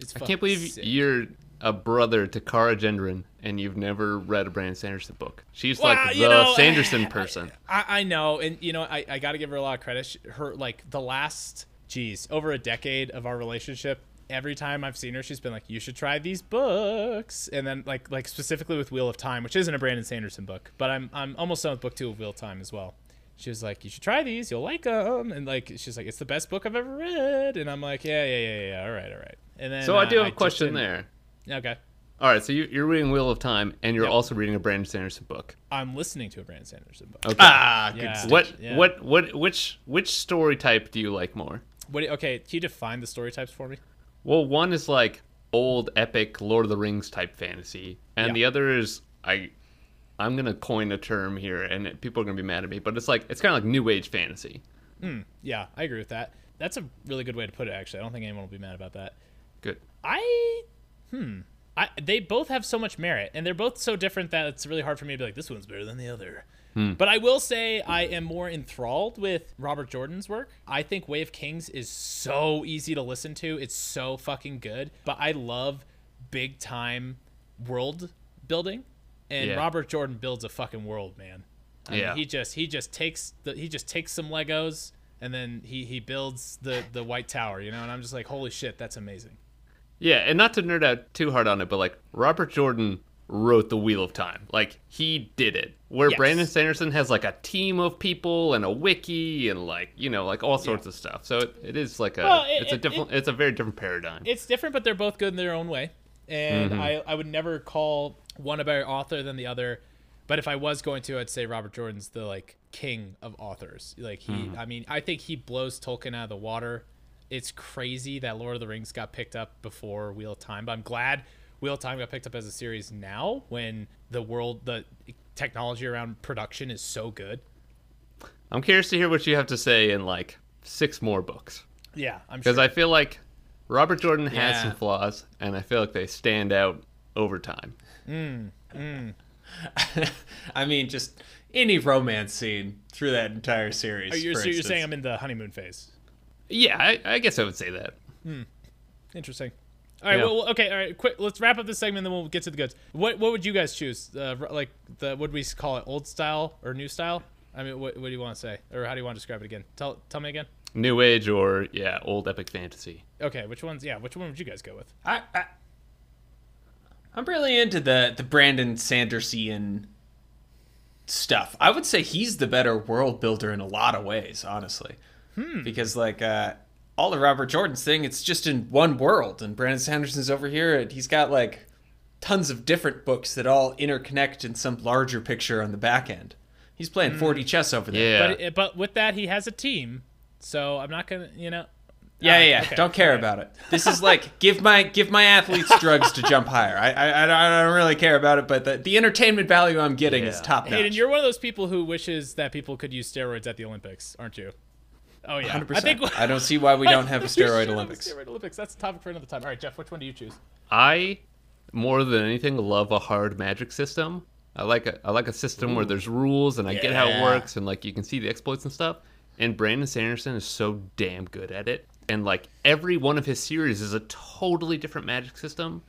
It's I can't believe sick. you're a brother to Cara Gendron and you've never read a Brandon Sanderson book. She's Well, like the you know, Sanderson person. I, I know, and you know, I, I got to give her a lot of credit. She, her like the last, geez, over a decade of our relationship. Every time I've seen her, she's been like, "You should try these books," and then like like specifically with Wheel of Time, which isn't a Brandon Sanderson book, but I'm I'm almost done with book two of Wheel of Time as well. She was like, "You should try these. You'll like them," and like she's like, "It's the best book I've ever read," and I'm like, "Yeah, yeah, yeah, yeah. All right, all right." And then So I uh, do have a question there. Okay, All right, so you, you're reading Wheel of Time and you're Yep. also reading a Brandon Sanderson book. I'm listening to a Brandon Sanderson book. Okay. Ah, good Yeah. what Yeah. what what which which story type do you like more? What? Okay, can you define the story types for me? Well, one is like old epic Lord of the Rings type fantasy, and Yeah. the other is I I'm gonna coin a term here, and people are gonna be mad at me, but it's like it's kind of like new age fantasy. Yeah, I agree with that. that's a really good way to put it. Actually, I don't think anyone will be mad about that. Good. I hmm. I they both have so much merit, and they're both so different that it's really hard for me to be like this one's better than the other. Hmm. But I will say I am more enthralled with Robert Jordan's work. I think Way of Kings is so easy to listen to. It's so fucking good. But I love big time world building, and Yeah. Robert Jordan builds a fucking world, man. I mean, Yeah. he just he just takes the he just takes some Legos and then he he builds the the White Tower, you know. And I'm just like, holy shit, that's amazing. Yeah, and not to nerd out too hard on it, but like Robert Jordan wrote the Wheel of Time. Like he did it. Where Yes. Brandon Sanderson has like a team of people and a wiki and like you know like all sorts of stuff. So it, it is like a Well, it- it's a it- different it's a very different paradigm. It's different, but they're both good in their own way. And Mm-hmm. I I would never call one a better author than the other. But if I was going to, I'd say Robert Jordan's the like king of authors. Like he, Mm-hmm. I mean, I think he blows Tolkien out of the water. It's crazy that Lord of the Rings got picked up before Wheel of Time, but I'm glad Wheel of Time got picked up as a series now when the world, the technology around production is so good. I'm curious to hear what you have to say in like six more books Yeah, I'm because sure. I feel like Robert Jordan has Yeah. some flaws and I feel like they stand out over time. Mm, mm. I mean, just any romance scene through that entire series. Are you, for so you're saying I'm in the honeymoon phase? Yeah, I, I guess I would say that. Hmm. Interesting. All right. Yeah. Well, okay. All right. Quick. Let's wrap up this segment, then we'll get to the goods. What What would you guys choose? Uh, like the what would we call it? Old style or new style? I mean, what, what do you want to say, or how do you want to describe it again? Tell Tell me again. New Age or yeah, old epic fantasy. Okay. Which ones? Yeah. Which one would you guys go with? I, I I'm really into the the Brandon Sandersian stuff. I would say he's the better world builder in a lot of ways, honestly. Hmm. Because like uh all the Robert Jordan's thing, it's just in one world, and Brandon Sanderson's over here, and he's got like tons of different books that all interconnect in some larger picture on the back end. He's playing hmm. 4D chess over there. Yeah. But but with that, he has a team, so I'm not gonna. You know. Yeah, ah, All right, yeah. okay, Don't care all right. about it. This is like give my give my athletes drugs to jump higher. I I, I don't- I don't really care about it, but the, the entertainment value I'm getting is top notch. Hayden, you're one of those people who wishes that people could use steroids at the Olympics, aren't you? Oh yeah. 100%. I think. I don't see why we don't have a We should steroid have a Olympics. Steroid Olympics. That's a topic for another time. All right, Jeff. Which one do you choose? I more than anything love a hard magic system. I like a I like a system where there's rules and I get how it works and like you can see the exploits and stuff. And Brandon Sanderson is so damn good at it. And like every one of his series is a totally different magic system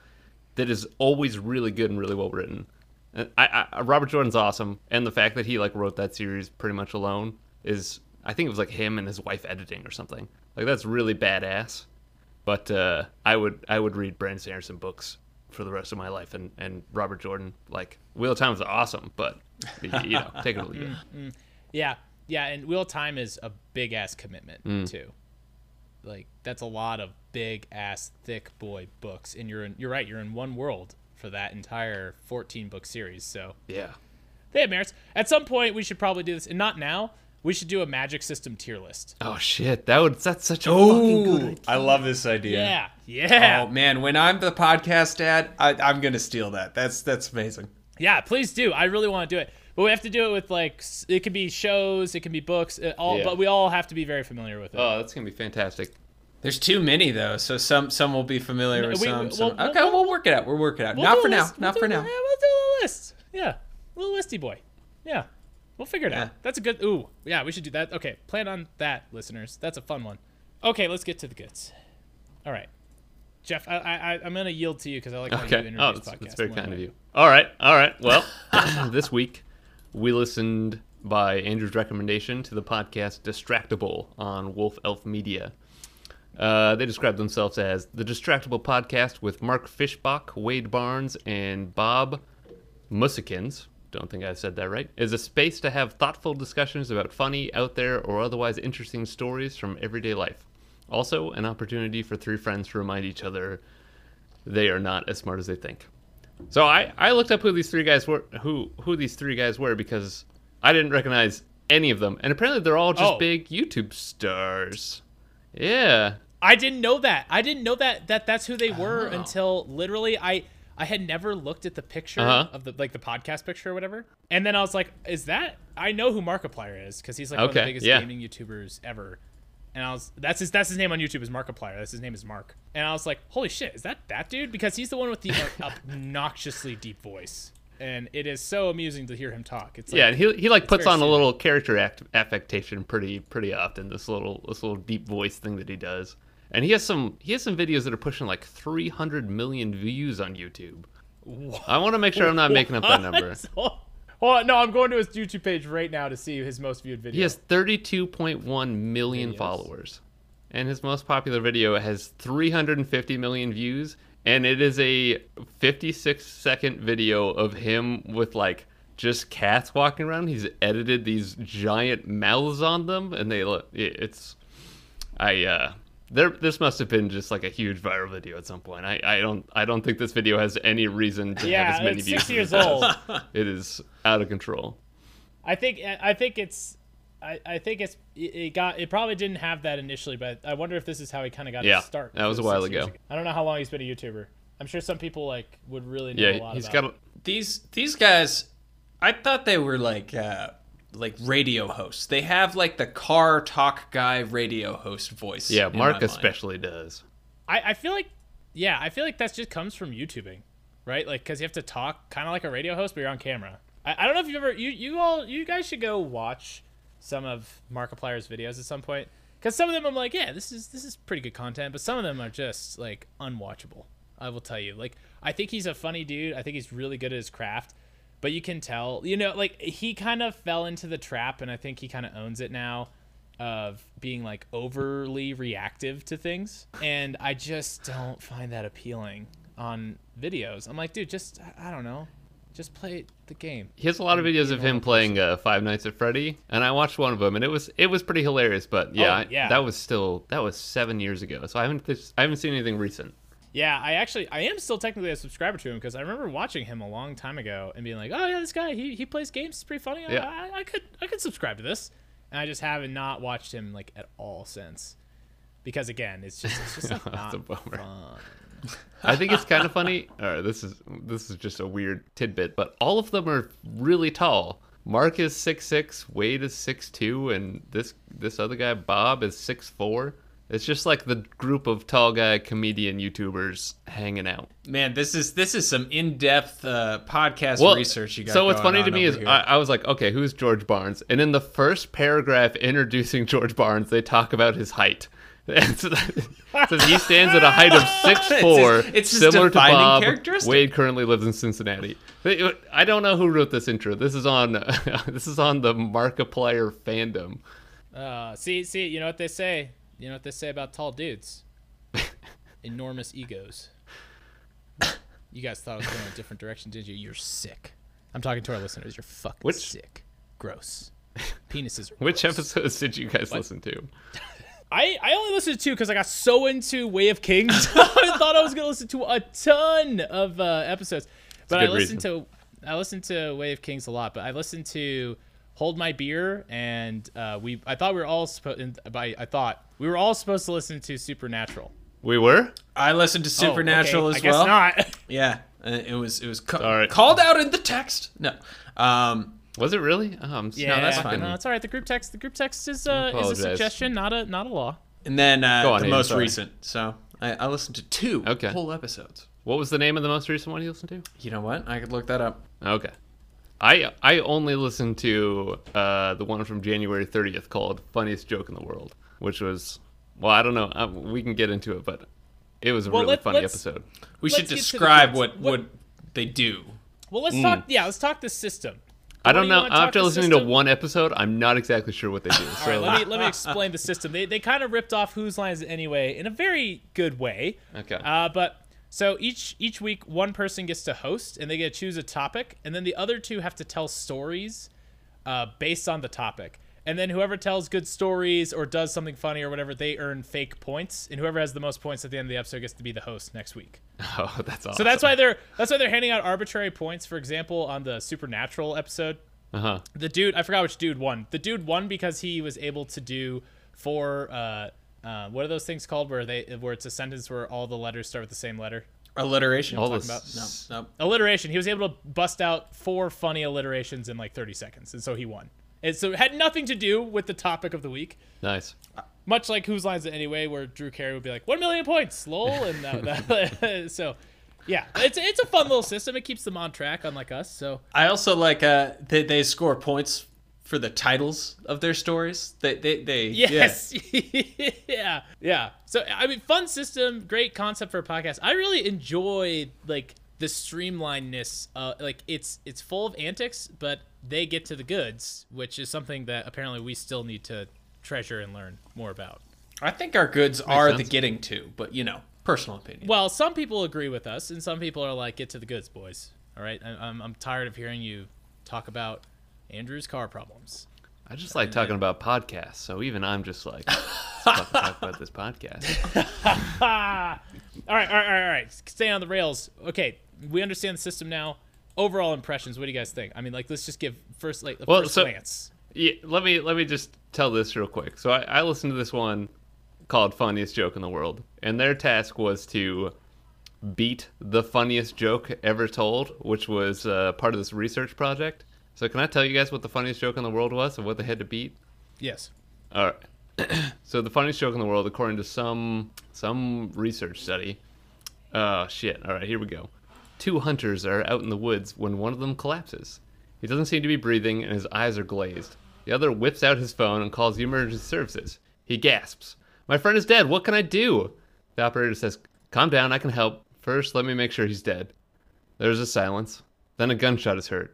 that is always really good and really well written. And I, I Robert Jordan's awesome, and the fact that he like wrote that series pretty much alone is I think it was like him and his wife editing or something. Like that's really badass. But uh, I would I would read Brandon Sanderson books for the rest of my life, and, and Robert Jordan like Wheel of Time is awesome, but you know take it or leave it. Yeah, yeah, and Wheel of Time is a big ass commitment Mm. too. Like that's a lot of big ass thick boy books, and you're in. You're right. You're in one world for that entire 14 book series. So Yeah, they have merits. At some point, we should probably do this, and not now. We should do a magic system tier list. Oh shit, that would that's such a fucking good idea. I love this idea. Yeah, oh, yeah, Oh man, when I'm the podcast dad, I, I'm gonna steal that. That's that's amazing. yeah. Please do. I really want to do it, but we have to do it with like it can be shows, it can be books, it all. Yeah. But we all have to be very familiar with it. Oh, that's gonna be fantastic. There's too many though, so some some will be familiar No, with we- some. we- some- well, okay, we'll- we'll, work it out. We'll work it out. We'll not for a now. Not We'll for do- now. Yeah, we'll do a little list. Yeah, little listy boy. Yeah, we'll figure it Yeah. out. That's a good. Ooh, yeah, we should do that. Okay, plan on that, listeners. That's a fun one. Okay, let's get to the goods. All right, Jeff, I, I, I- I'm gonna yield to you because I like how you Okay. introduce Oh, that's, that's very kind way. of you. All right. All right. Well, this week we listened by Andrew's recommendation to the podcast Distractible on Wood Elf Media. Uh, they describe themselves as the Distractible podcast with Mark Fischbach, Wade Barnes, and Bob Musikins. Don't think I said that right. Is a space to have thoughtful discussions about funny, out there, or otherwise interesting stories from everyday life. Also, an opportunity for three friends to remind each other they are not as smart as they think. So I, I looked up who these three guys were who who these three guys were because I didn't recognize any of them. And apparently they're all just Oh. big YouTube stars. Yeah. I didn't know that. I didn't know that that that's who they were Oh. until literally I I had never looked at the picture Uh-huh. of the like the podcast picture or whatever. And then I was like, is that I know who Markiplier is because he's like one of the biggest yeah. gaming YouTubers ever. and I was that's his that's his name on YouTube is Markiplier. That's his name is Mark. And I was like, holy shit, is that that dude? Because he's the one with the obnoxiously deep voice, and it is so amusing to hear him talk. It's like, yeah, and he he like puts on a little character act, affectation pretty pretty often. This little this little deep voice thing that he does, and he has some he has some videos that are pushing like 300 million views on YouTube. What? I want to make sure I'm not making up that number. What? Oh, no, I'm going to his YouTube page right now to see his most viewed video. He has 32.1 million Videos. followers, and his most popular video has 350 million views, and it is a 56 second video of him with like just cats walking around. He's edited these giant mouths on them, and they look. It's, I uh. There, this must have been just like a huge viral video at some point. I, I don't, I don't think this video has any reason to Yeah, have as many it's views. six years it old. It is out of control. I think I think it's I, I think it's it it got it probably didn't have that initially, but I wonder if this is how he kind of got Yeah, his start. that was a while years ago. I don't know how long he's been a YouTuber. I'm sure some people like would really know a Yeah, lot he's about. got. A, These these guys, I thought they were like uh, like radio hosts. They have like the car talk guy radio host voice. yeah, in my Mark mind. especially does. I, I feel like yeah, I feel like that just comes from YouTubing, right? Like because you have to talk kind of like a radio host, but you're on camera. I, I don't know if you've ever you you all you guys should go watch some of Markiplier's videos at some point because some of them I'm like yeah this is this is pretty good content, but some of them are just like unwatchable. I will tell you, like I think he's a funny dude. I think he's really good at his craft, but you can tell you know like he kind of fell into the trap, and I think he kind of owns it now of being like overly reactive to things and i just don't find that appealing on videos i'm like dude just i I don't know just play the game He has a lot of videos of him playing uh, Five Nights at Freddy, and I watched one of them, and it was it was pretty hilarious. But yeah, Oh, I- yeah. that was still that was seven years ago, so I haven't I haven't seen anything recent. Yeah i actually i am still technically a subscriber to him because i remember watching him a long time ago and being like oh yeah this guy he, he plays games it's pretty funny Yeah. I, I could i could subscribe to this and i just haven't not watched him like at all since because again it's just it's just like not a bummer. fun I think it's kind of funny. All right, this is this is just a weird tidbit, but all of them are really tall. Mark is six six, Wade is six two, and this this other guy Bob is six four. It's just like the group of tall guy comedian YouTubers hanging out. Man, this is this is some in depth uh, podcast well, research you got. So what's going funny to me is. I, I was like, okay, who's George Barnes? And in the first paragraph introducing George Barnes, they talk about his height. So that- it says he stands at a height of six four, It's his- it's his similar to defining Bob. characteristic. Wade currently lives in Cincinnati. They- I don't know who wrote this intro. This is on this is on the Markiplier fandom. Uh, see, see, you know what they say. You know what they say about tall dudes? Enormous egos. You guys thought I was going in a different direction, did you? You're sick. I'm talking to our listeners. You're fucking Which- sick. Gross. Penises Which gross. episodes did you guys listen to? I, I only listened to two because I got so into Way of Kings. I thought I was gonna listen to a ton of uh, episodes, but I listened to I listened to Way of Kings a lot. But I listened to Hold My Beer, and uh, we I thought we were all supposed. I, I thought we were all supposed to listen to Supernatural. We were. I listened to Oh, Supernatural okay, as I guess well. not. Yeah, uh, it was it was ca- All right. called out in the text. No, um, Was it really? Oh, I'm Yeah, that's fine. No, it's all right. The group text. The group text is uh, is a suggestion, not a not a law. and then uh, on, the Ian, most sorry. recent. So I, I listened to two Okay. whole episodes. What was the name of the most recent one you listened to? You know what? I could look that up. Okay. I I only listened to uh, the one from January 30th called "Funniest Joke in the World," which was well, I don't know. Uh, we can get into it, but it was a Well, really let- funny episode. We should get to the describe what, What- what they do. Well, let's talk. Yeah, let's talk the system. I don't know. wanna talk After the listening to one episode, I'm not exactly sure what they do. So All right, let me let me explain the system. They they kind of ripped off Whose Lines Anyway in a very good way. Okay. Uh, but so each each week one person gets to host and they get to choose a topic, and then the other two have to tell stories uh, based on the topic. And then whoever tells good stories or does something funny or whatever, they earn fake points. And whoever has the most points at the end of the episode gets to be the host next week. oh, that's awesome. So that's why they're that's why they're handing out arbitrary points. For example, on the Supernatural episode, Uh huh. the dude I forgot which dude won. The dude won because he was able to do four. Uh, uh, what are those things called? Where they where it's a sentence where all the letters start with the same letter. Alliteration. All talking this. No, no. Alliteration. He was able to bust out four funny alliterations in like 30 seconds, and so he won. And so it had nothing to do with the topic of the week. Nice. Much like Whose Lines It Anyway, where Drew Carey would be like, 1 million points, lol. And that, that- so, yeah, it's, it's a fun little system. It keeps them on track, unlike us. So, I also like uh they, they score points for the titles of their stories. They they, they yes. Yeah. yeah. So, I mean, fun system, great concept for a podcast. I really enjoy, like, the streamlinedness. Uh, like, it's it's full of antics, but they get to the goods, which is something that apparently we still need to treasure and learn more about. I think our goods are the getting to, but you know, personal opinion. Well, some people agree with us, and some people are like, "Get to the goods, boys." All right, I- I'm I'm tired of hearing you talk about Andrew's car problems. I just like talking about podcasts, so even I'm just like, talk about this podcast. All right, all right, all right, all right. Stay on the rails. Okay, we understand the system now. Overall impressions. What do you guys think? I mean, like, let's just give first, like, the Well, first so- glance. Yeah, let me let me just tell this real quick. So I, I listened to this one called "Funniest Joke in the World," and their task was to beat the funniest joke ever told, which was uh, part of this research project. So can I tell you guys what the funniest joke in the world was and what they had to beat? Yes. All right. so the funniest joke in the world, according to some some research study. Oh shit! All right, here we go. Two hunters are out in the woods when one of them collapses. He doesn't seem to be breathing, and his eyes are glazed. The other whips out his phone and calls the emergency services. He gasps, "My friend is dead. What can I do?" The operator says, "Calm down. I can help. First, let me make sure he's dead." There's a silence. Then a gunshot is heard.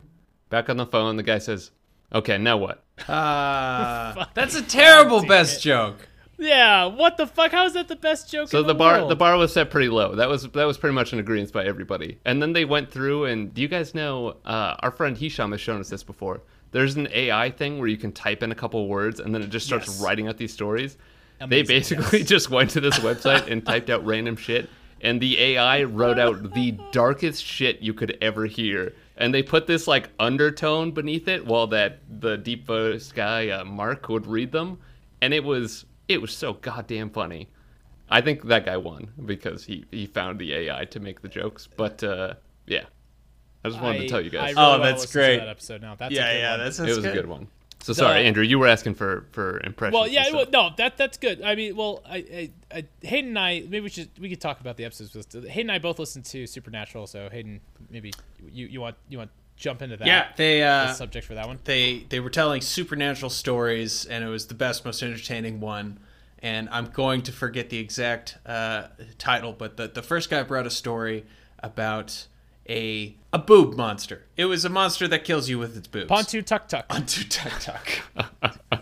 Back on the phone, the guy says, "Okay, now what?" Uh, that's a terrible best it. joke. Yeah. What the fuck? How is that the best joke? So in the bar world? the bar was set pretty low. That was that was pretty much an agreement by everybody. And then they went through and do you guys know uh, our friend Hisham has shown us this before. There's an AI thing where you can type in a couple words and then it just starts Yes. writing out these stories. they basically yes. just went to this website and typed out random shit and the AI wrote out the darkest shit you could ever hear. And they put this like undertone beneath it while that the deep voice guy uh, Mark would read them, and it was it was so goddamn funny. I think that guy won because he he found the AI to make the jokes. But uh, yeah, I just wanted I- to tell you I guys really Oh, that's great. That episode now. That's a yeah, good yeah, one. that's, it that's was good. a good one. So sorry, Andrew, you were asking for for impressions. Well, yeah, well, no, that that's good. I mean, well, I, I, I, Hayden and I maybe we should we could talk about the episodes. With Hayden and I both listened to Supernatural, so Hayden, maybe you you want you want to jump into that? Yeah, they the uh, subject for that one. they they were telling supernatural stories, and it was the best, most entertaining one. And I'm going to forget the exact uh, title, but the the first guy brought a story about a a boob monster. It was a monster that kills you with its boobs. Pontu Tuk Tuk, Pontu Tuk Tuk.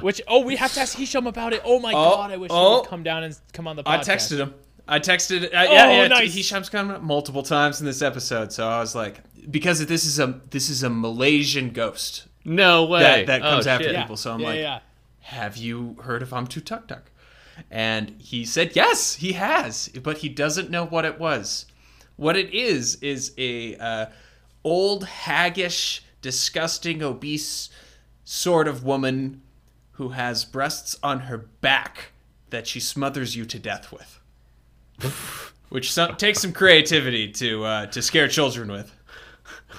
which oh we have to ask Hisham about it. Oh my Oh, god, I wish he oh. would come down and come on the podcast. I texted him. I texted. Uh, yeah, Oh, yeah. nice. Hisham's come up multiple times in this episode, so I was like, because this is a this is a Malaysian ghost no way that, that comes oh, after shit. Yeah, people. So I'm yeah, like, yeah. have you heard of Too Tuk Tuk? And he said, yes, he has, but he doesn't know what it was. What it is is a uh, old, haggish, disgusting, obese sort of woman who has breasts on her back that she smothers you to death with. Which so- takes some creativity to uh, to scare children with.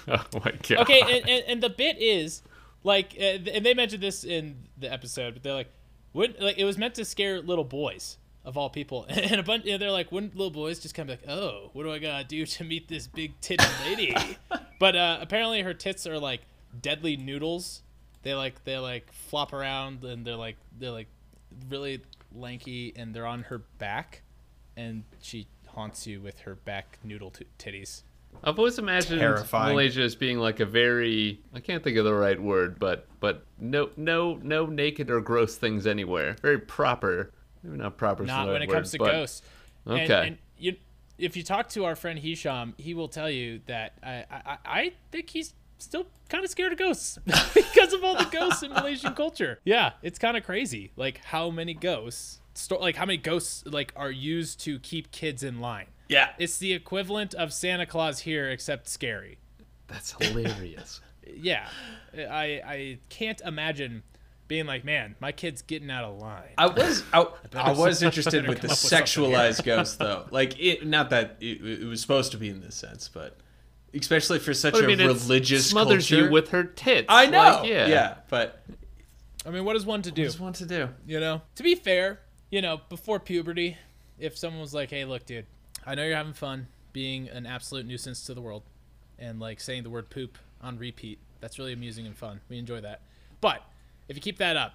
Oh my god. okay, and, and, and the bit is like, uh, and they mentioned this in the episode, but they're like, would like it was meant to scare little boys of all people, and a bunch. You know, they're like, wouldn't little boys just kind of like, oh, what do I gotta do to meet this big titty lady? but uh, apparently, her tits are like deadly noodles. They like they like flop around, and they're like they're like really lanky, and they're on her back, and she haunts you with her back noodle t- titties. I've always imagined Terrifying. Malaysia as being like a very I can't think of the right word, but but no no no naked or gross things anywhere. Very proper. Maybe not proper. not when it word, comes to but- ghosts. And, Okay. and you, if you talk to our friend Hisham, he will tell you that I, I, I think he's still kind of scared of ghosts because of all the ghosts in Malaysian culture. Yeah, it's kind of crazy. Like how many ghosts, sto- like how many ghosts, like are used to keep kids in line. Yeah. It's the equivalent of Santa Claus here, except scary. That's hilarious. Yeah, I, I can't imagine being like, man, my kid's getting out of line. I was I, I was interested with the with sexualized ghost though. Like it, not that it, it was supposed to be in this sense, but especially for such But I a mean, it religious smothers culture. you with her tits. I know. Like, yeah. yeah, but I mean, what is one to do? just want to do. You know, to be fair, you know, before puberty, if someone was like, "Hey, look, dude, I know you're having fun being an absolute nuisance to the world, and like saying the word poop on repeat, that's really amusing and fun. We enjoy that. But if you keep that up,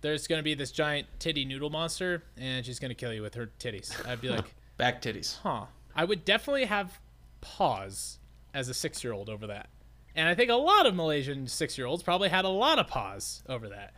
there's gonna be this giant titty noodle monster, and she's gonna kill you with her titties." I'd be like, Back titties. "Huh." I would definitely have pause as a six-year-old over that, and I think a lot of Malaysian six-year-olds probably had a lot of pause over that.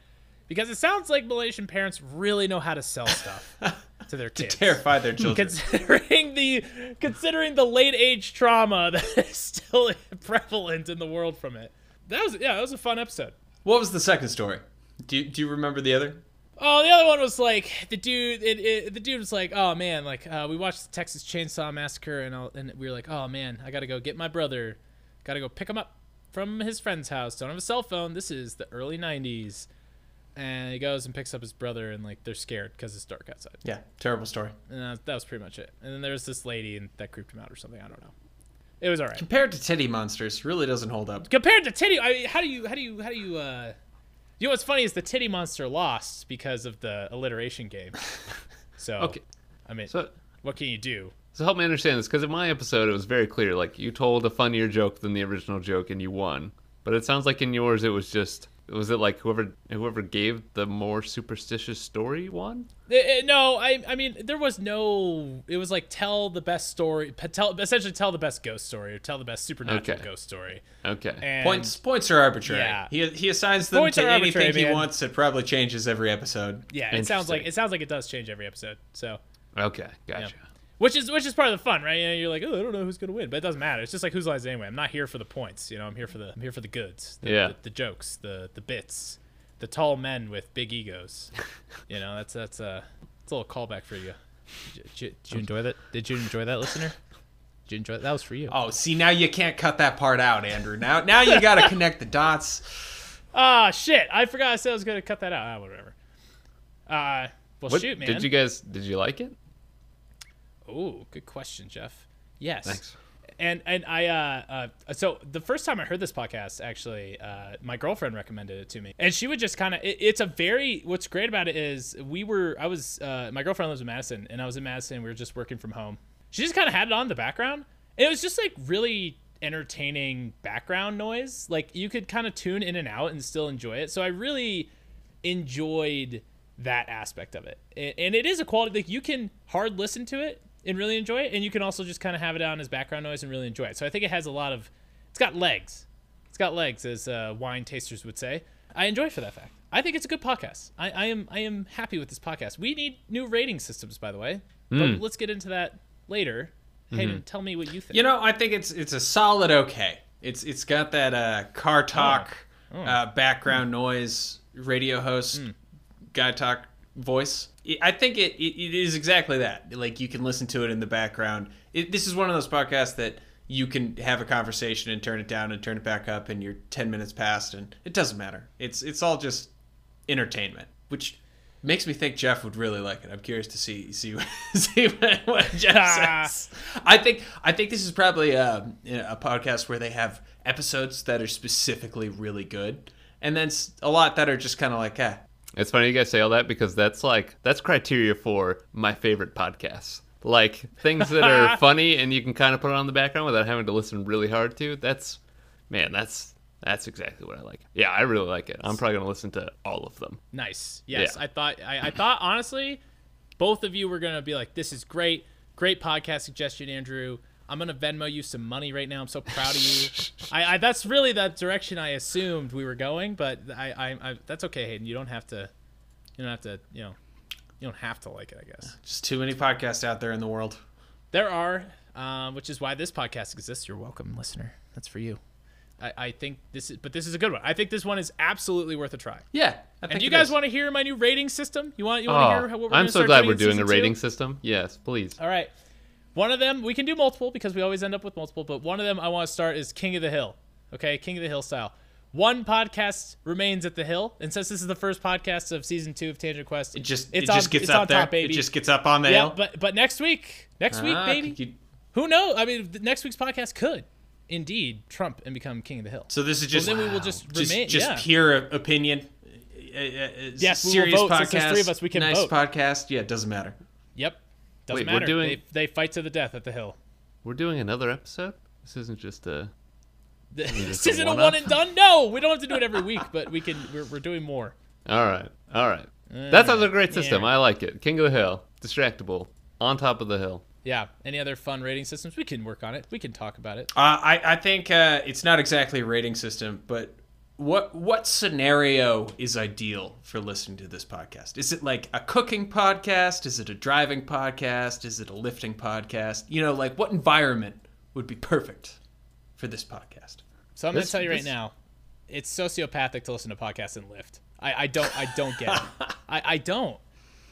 Because it sounds like Malaysian parents really know how to sell stuff to their kids. To terrify their children. Considering the considering the late age trauma that is still prevalent in the world from it. That was yeah, that was a fun episode. What was the second story? Do you, do you remember the other? Oh, the other one was like the dude. It, it, the dude was like, "Oh man, like uh, we watched the Texas Chainsaw Massacre, and I'll, and we were like, oh man, I gotta go get my brother, gotta go pick him up from his friend's house. Don't have a cell phone. This is the early '90s." And he goes and picks up his brother, and like they're scared because it's dark outside. Yeah, terrible story. And that, that was pretty much it. And then there was this lady, and that creeped him out or something. I don't know. It was all right. Compared to Titty Monsters, really doesn't hold up. compared to Titty, I, how do you how do you how do you uh you know what's funny is the Titty Monster lost because of the alliteration game. So Okay. I mean, So, what can you do? so help me understand this, because in my episode it was very clear. Like you told a funnier joke than the original joke, and you won. But it sounds like in yours it was just was it like whoever whoever gave the more superstitious story won? Eh, eh, no, I I mean there was no. It was like tell the best story, tell essentially tell the best ghost story or tell the best supernatural Okay. ghost story. Okay. And Points points are arbitrary. Yeah. He, he assigns them Points to anything arbitrary, he man. wants. It probably changes every episode. yeah, it sounds like it sounds like it does change every episode. So okay. Gotcha. Which is which is part of the fun, right? You know, you're like, oh, I don't know who's gonna win, but it doesn't matter. It's just like who's lines anyway. I'm not here for the points. You know, I'm here for the I'm here for the goods. The, Yeah. The, the jokes, the the bits, the tall men with big egos. you know, that's that's a it's a little callback for you. Did you, did you enjoy that? Did you enjoy that, listener? Did you enjoy that? That was for you. Oh, see now you can't cut that part out, Andrew. Now now you got to connect the dots. Ah, shit! I forgot I said I was gonna cut that out. Ah, whatever. Uh, well, What, shoot, man. Did you guys did you like it? Oh, good question, Jeff. Yes. Thanks. And and I uh, uh so the first time I heard this podcast actually uh my girlfriend recommended it to me and she would just kind of it, it's a very what's great about it is we were I was uh my girlfriend lives in Madison and I was in Madison we were just working from home she just kind of had it on in the background and it was just like really entertaining background noise like you could kind of tune in and out and still enjoy it so I really enjoyed that aspect of it and, and it is a quality like you can hard listen to it and really enjoy it and you can also just kind of have it on as background noise and really enjoy it. So i think it has a lot of it's got legs. It's got legs as uh, wine tasters would say. I enjoy it for that fact. I think it's a good podcast. I, I am i am happy with this podcast. We need new rating systems by the way but let's get into that later. Hayden tell me what you think. You know, I think it's it's a solid okay. It's it's got that uh, car talk, Uh, background noise, radio host, guy talk voice. I- I think it, it, it is exactly that. Like you can listen to it in the background. It, this is one of those podcasts that you can have a conversation and turn it down and turn it back up, and you're ten minutes past, and it doesn't matter. It's it's all just entertainment, which makes me think Jeff would really like it. I'm curious to see see see what, what Jeff says. I think I think this is probably um, a podcast where they have episodes that are specifically really good, and then a lot that are just kind of like, eh. It's funny you guys say all that because that's like that's criteria for my favorite podcasts. Like things that are funny and you can kind of put it on the background without having to listen really hard to. That's man, that's that's exactly what I like. Yeah, I really like it. I'm probably gonna listen to all of them. Nice. Yes, Yeah. I thought I, I thought honestly, both of you were gonna be like, "This is great, great podcast suggestion, Andrew." I'm gonna Venmo you some money right now. I'm so proud of you. I, I that's really the direction I assumed we were going, but I, I, I that's okay, Hayden. You don't have to, you don't have to, you know, you don't have to like it. I guess Just too many podcasts out there in the world. there are, um, which is why this podcast exists. You're welcome, listener. That's for you. I, I think this is, but this is a good one. I think this one is absolutely worth a try. Yeah, I And you guys want to hear my new rating system? You want you want to hear what we're Oh, I'm so glad we're doing a season two? rating system. Yes, please. All right. One of them, we can do multiple because we always end up with multiple, but one of them I want to start is King of the Hill. Okay, King of the Hill style. One podcast remains at the hill, and since this is the first podcast of season two of Tangent Quest, It just it's it just on, gets up on there. top. It just gets up on the yeah, hill. but but next week, next week, Ah, baby. you- Who knows? I mean, the next week's podcast could. indeed Trump and become king of the hill. So this is just then we will just just, remain- just yeah. pure opinion. Uh, uh, uh, Yes, serious vote. podcast. Since three of us, we can nice vote. podcast. Yeah, it doesn't matter. Yep. Doesn't Wait, we're doing- They, they fight to the death at the hill. We're doing another episode. This isn't just a. this just isn't a one-off? one and done. No, we don't have to do it every week, but we can. We're, we're doing more. All right, all right. That sounds like a great system. yeah. I like it. King of the hill, distractible, on top of the hill. Yeah. Any other fun rating systems? We can work on it. We can talk about it. Uh, I I think uh, it's not exactly a rating system, but what what scenario is ideal for listening to this podcast? Is it like a cooking podcast? Is it a driving podcast? Is it a lifting podcast? You know, like what environment would be perfect for this podcast? So I'm going to tell you right this- now, it's sociopathic to listen to podcasts and lift. I, I don't I don't get it. I, I don't.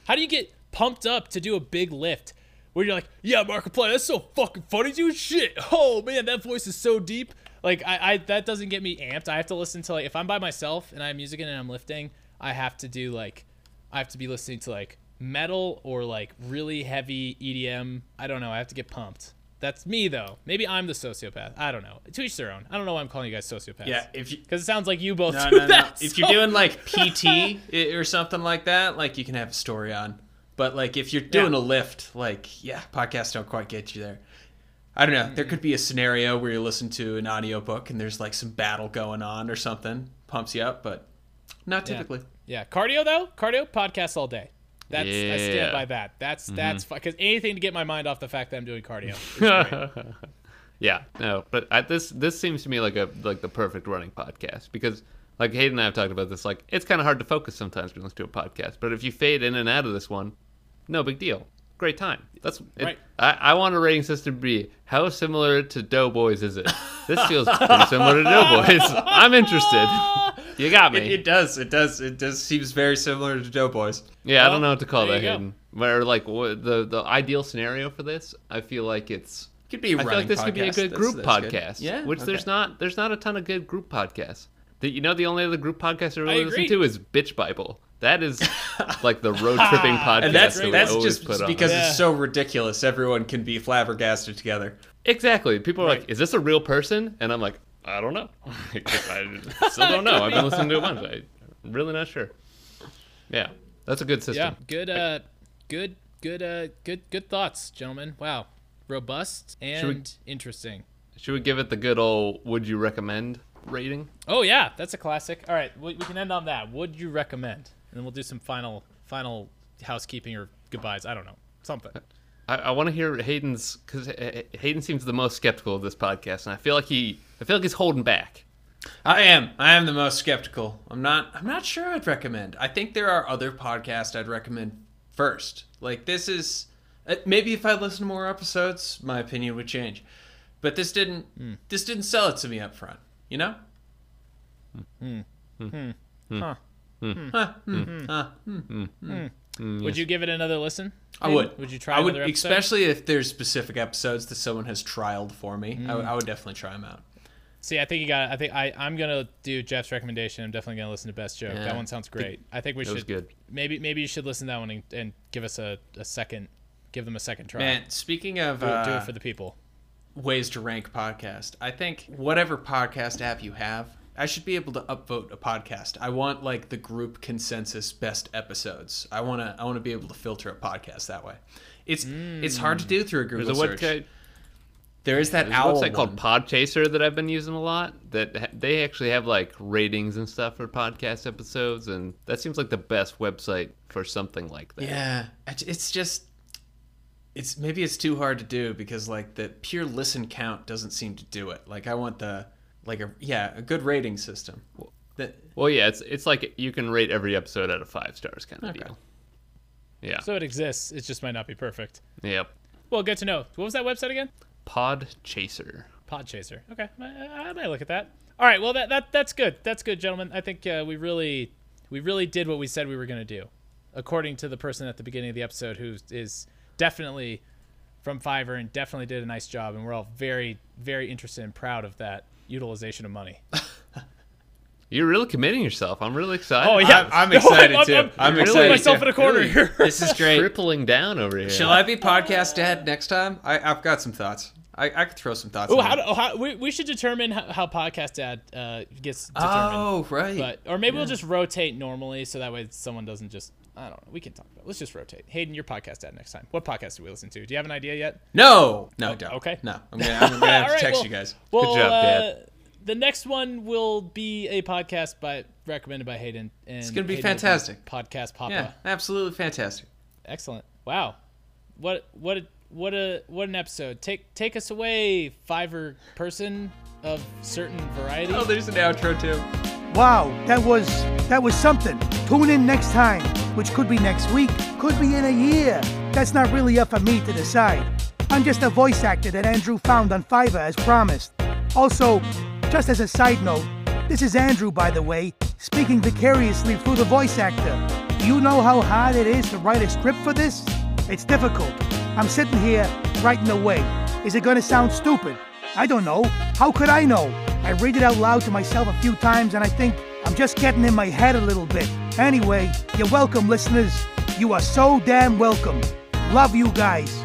How do you get pumped up to do a big lift where you're like, yeah, Markiplier, that's so fucking funny, dude. Shit. Oh man, that voice is so deep. Like I, I that doesn't get me amped. I have to listen to like if I'm by myself and I have music in and I'm lifting, I have to do like I have to be listening to like metal or like really heavy EDM. I don't know. I have to get pumped. That's me though. Maybe I'm the sociopath. I don't know. To each their own. I don't know why I'm calling you guys sociopaths. Yeah, if Because it sounds like you both no, do no, no. that. If you're doing like PT or something like that, like you can have a story on. But like if you're doing Yeah. a lift, like yeah, podcasts don't quite get you there. I don't know. There could be a scenario where you listen to an audiobook and there's like some battle going on or something, pumps you up, but not typically. Yeah, cardio though, cardio podcasts all day. That's I stand by that. That's Mm-hmm. that's because anything to get my mind off the fact that I'm doing cardio. is great. Yeah, no, but I, this this seems to me like a like the perfect running podcast because like Hayden and I have talked about this. Like it's kind of hard to focus sometimes when you listen to a podcast, but if you fade in and out of this one, no big deal. Great time. That's it, Right. I, I want a rating system to be how similar to Doughboys is it? This feels pretty similar to Doughboys. I'm interested. You got me. it does. It does. It does seems very similar to Doughboys. yeah, I don't know what to call that. Hayden. Where like what, the the ideal scenario for this, I feel like it's Could be a I feel like this could be a good That's- group that's good. podcast. Yeah. Which there's not there's not a ton of good group podcasts. The, you know the only other group podcast I really I listen to is Bitch Bible. That is like the road tripping podcast And that's that we that's always just put on. because Yeah. it's so ridiculous. Everyone can be flabbergasted together. Exactly. People are Right. like, "Is this a real person?" And I'm like, "I don't know. I still don't know. I've been listening to it once. I'm really not sure." Yeah, that's a good system. yeah, good, uh, good, good, uh, good, good thoughts, gentlemen. Wow, robust and we- interesting. Should we give it the good old "Would you recommend" rating? Oh yeah, that's a classic. All right, we, we can end on that. Would you recommend? And then we'll do some final final housekeeping or goodbyes. I don't know, something. I, I want to hear Hayden's because eh, eh, Hayden seems the most skeptical of this podcast, and I feel like he, I feel like he's holding back. I am. I am the most skeptical. I'm not. I'm not sure. I'd recommend. I think there are other podcasts I'd recommend first. Like this is uh, maybe if I listen to more episodes, my opinion would change. But this didn't. Hmm. This didn't sell it to me up front. You know. Huh. Huh, hmm, huh. Would you give it another listen? I Hayden? would. Would you try I would, episode? especially if there's specific episodes that someone has trialed for me. I, would- I would definitely try them out. See, I think you got. I think I. I'm gonna do Jeff's recommendation. I'm definitely gonna listen to Best Joke. Yeah. That one sounds great. I think we That should. was good. Maybe maybe you should listen to that one and, and give us a, a second. Give them a second try. Man, speaking of do, it- do uh, it for the people. ways to rank podcast. I think whatever podcast app you have, I should be able to upvote a podcast. I want like the group consensus best episodes. I want to I want to be able to filter a podcast that way. It's it's hard to do through a Google There's a search. website, there is that there's a owl website called one. Podchaser that I've been using a lot. That they actually have like ratings and stuff for podcast episodes, and that seems like the best website for something like that. Yeah, it's just it's maybe it's too hard to do because like the pure listen count doesn't seem to do it. Like I want the like a yeah a good rating system. That Well, yeah, it's it's like you can rate every episode out of five stars kind of Okay. deal. Yeah. So it exists. It just might not be perfect. yep. Well, good to know. What was that website again? pod chaser pod chaser Okay, I, I might look at that. All right. Well, that, that that's good. That's good, gentlemen. I think uh, we really we really did what we said we were going to do, according to the person at the beginning of the episode, who is definitely from Fiverr and definitely did a nice job, and we're all very very interested and proud of that utilization of money. You're really committing yourself. I'm really excited. Oh yeah, I'm, I'm excited I'm, too. I'm, I'm, I'm excited putting myself too. in a corner Really? here. This is great. Tripling down over here. Shall I be podcast dad next time? I, I've got some thoughts. I, I could throw some thoughts. Oh, on how, do- oh, how we, we should determine how, how podcast ad uh, gets determined. Oh, right. But or maybe we'll just rotate normally, so that way someone doesn't just. I don't know. We can talk about. it. Let's just rotate. Hayden, your podcast ad next time. What podcast do we listen to? Do you have an idea yet? no, no, I don't. Oh, okay. No, I'm gonna, I'm gonna have All to text well- you guys. Well, job, uh, Dad. The next one will be a podcast by recommended by Hayden. And it's gonna be fantastic. Podcast Papa. Yeah, absolutely fantastic. Excellent. Wow. What what a, what a what an episode. Take take us away, Fiverr person of certain variety. Oh, there's an outro too. Wow, that was that was something. Tune in next time, which could be next week, could be in a year. That's not really up for me to decide. I'm just a voice actor that Andrew found on Fiverr as promised. Also, just as a side note, this is Andrew, by the way, speaking vicariously through the voice actor. Do you know how hard it is to write a script for this? It's difficult. I'm sitting here writing away. Is it gonna sound stupid? I don't know. How could I know? I read it out loud to myself a few times and I think I'm just getting in my head a little bit. Anyway, you're welcome, listeners. You are so damn welcome. Love you guys.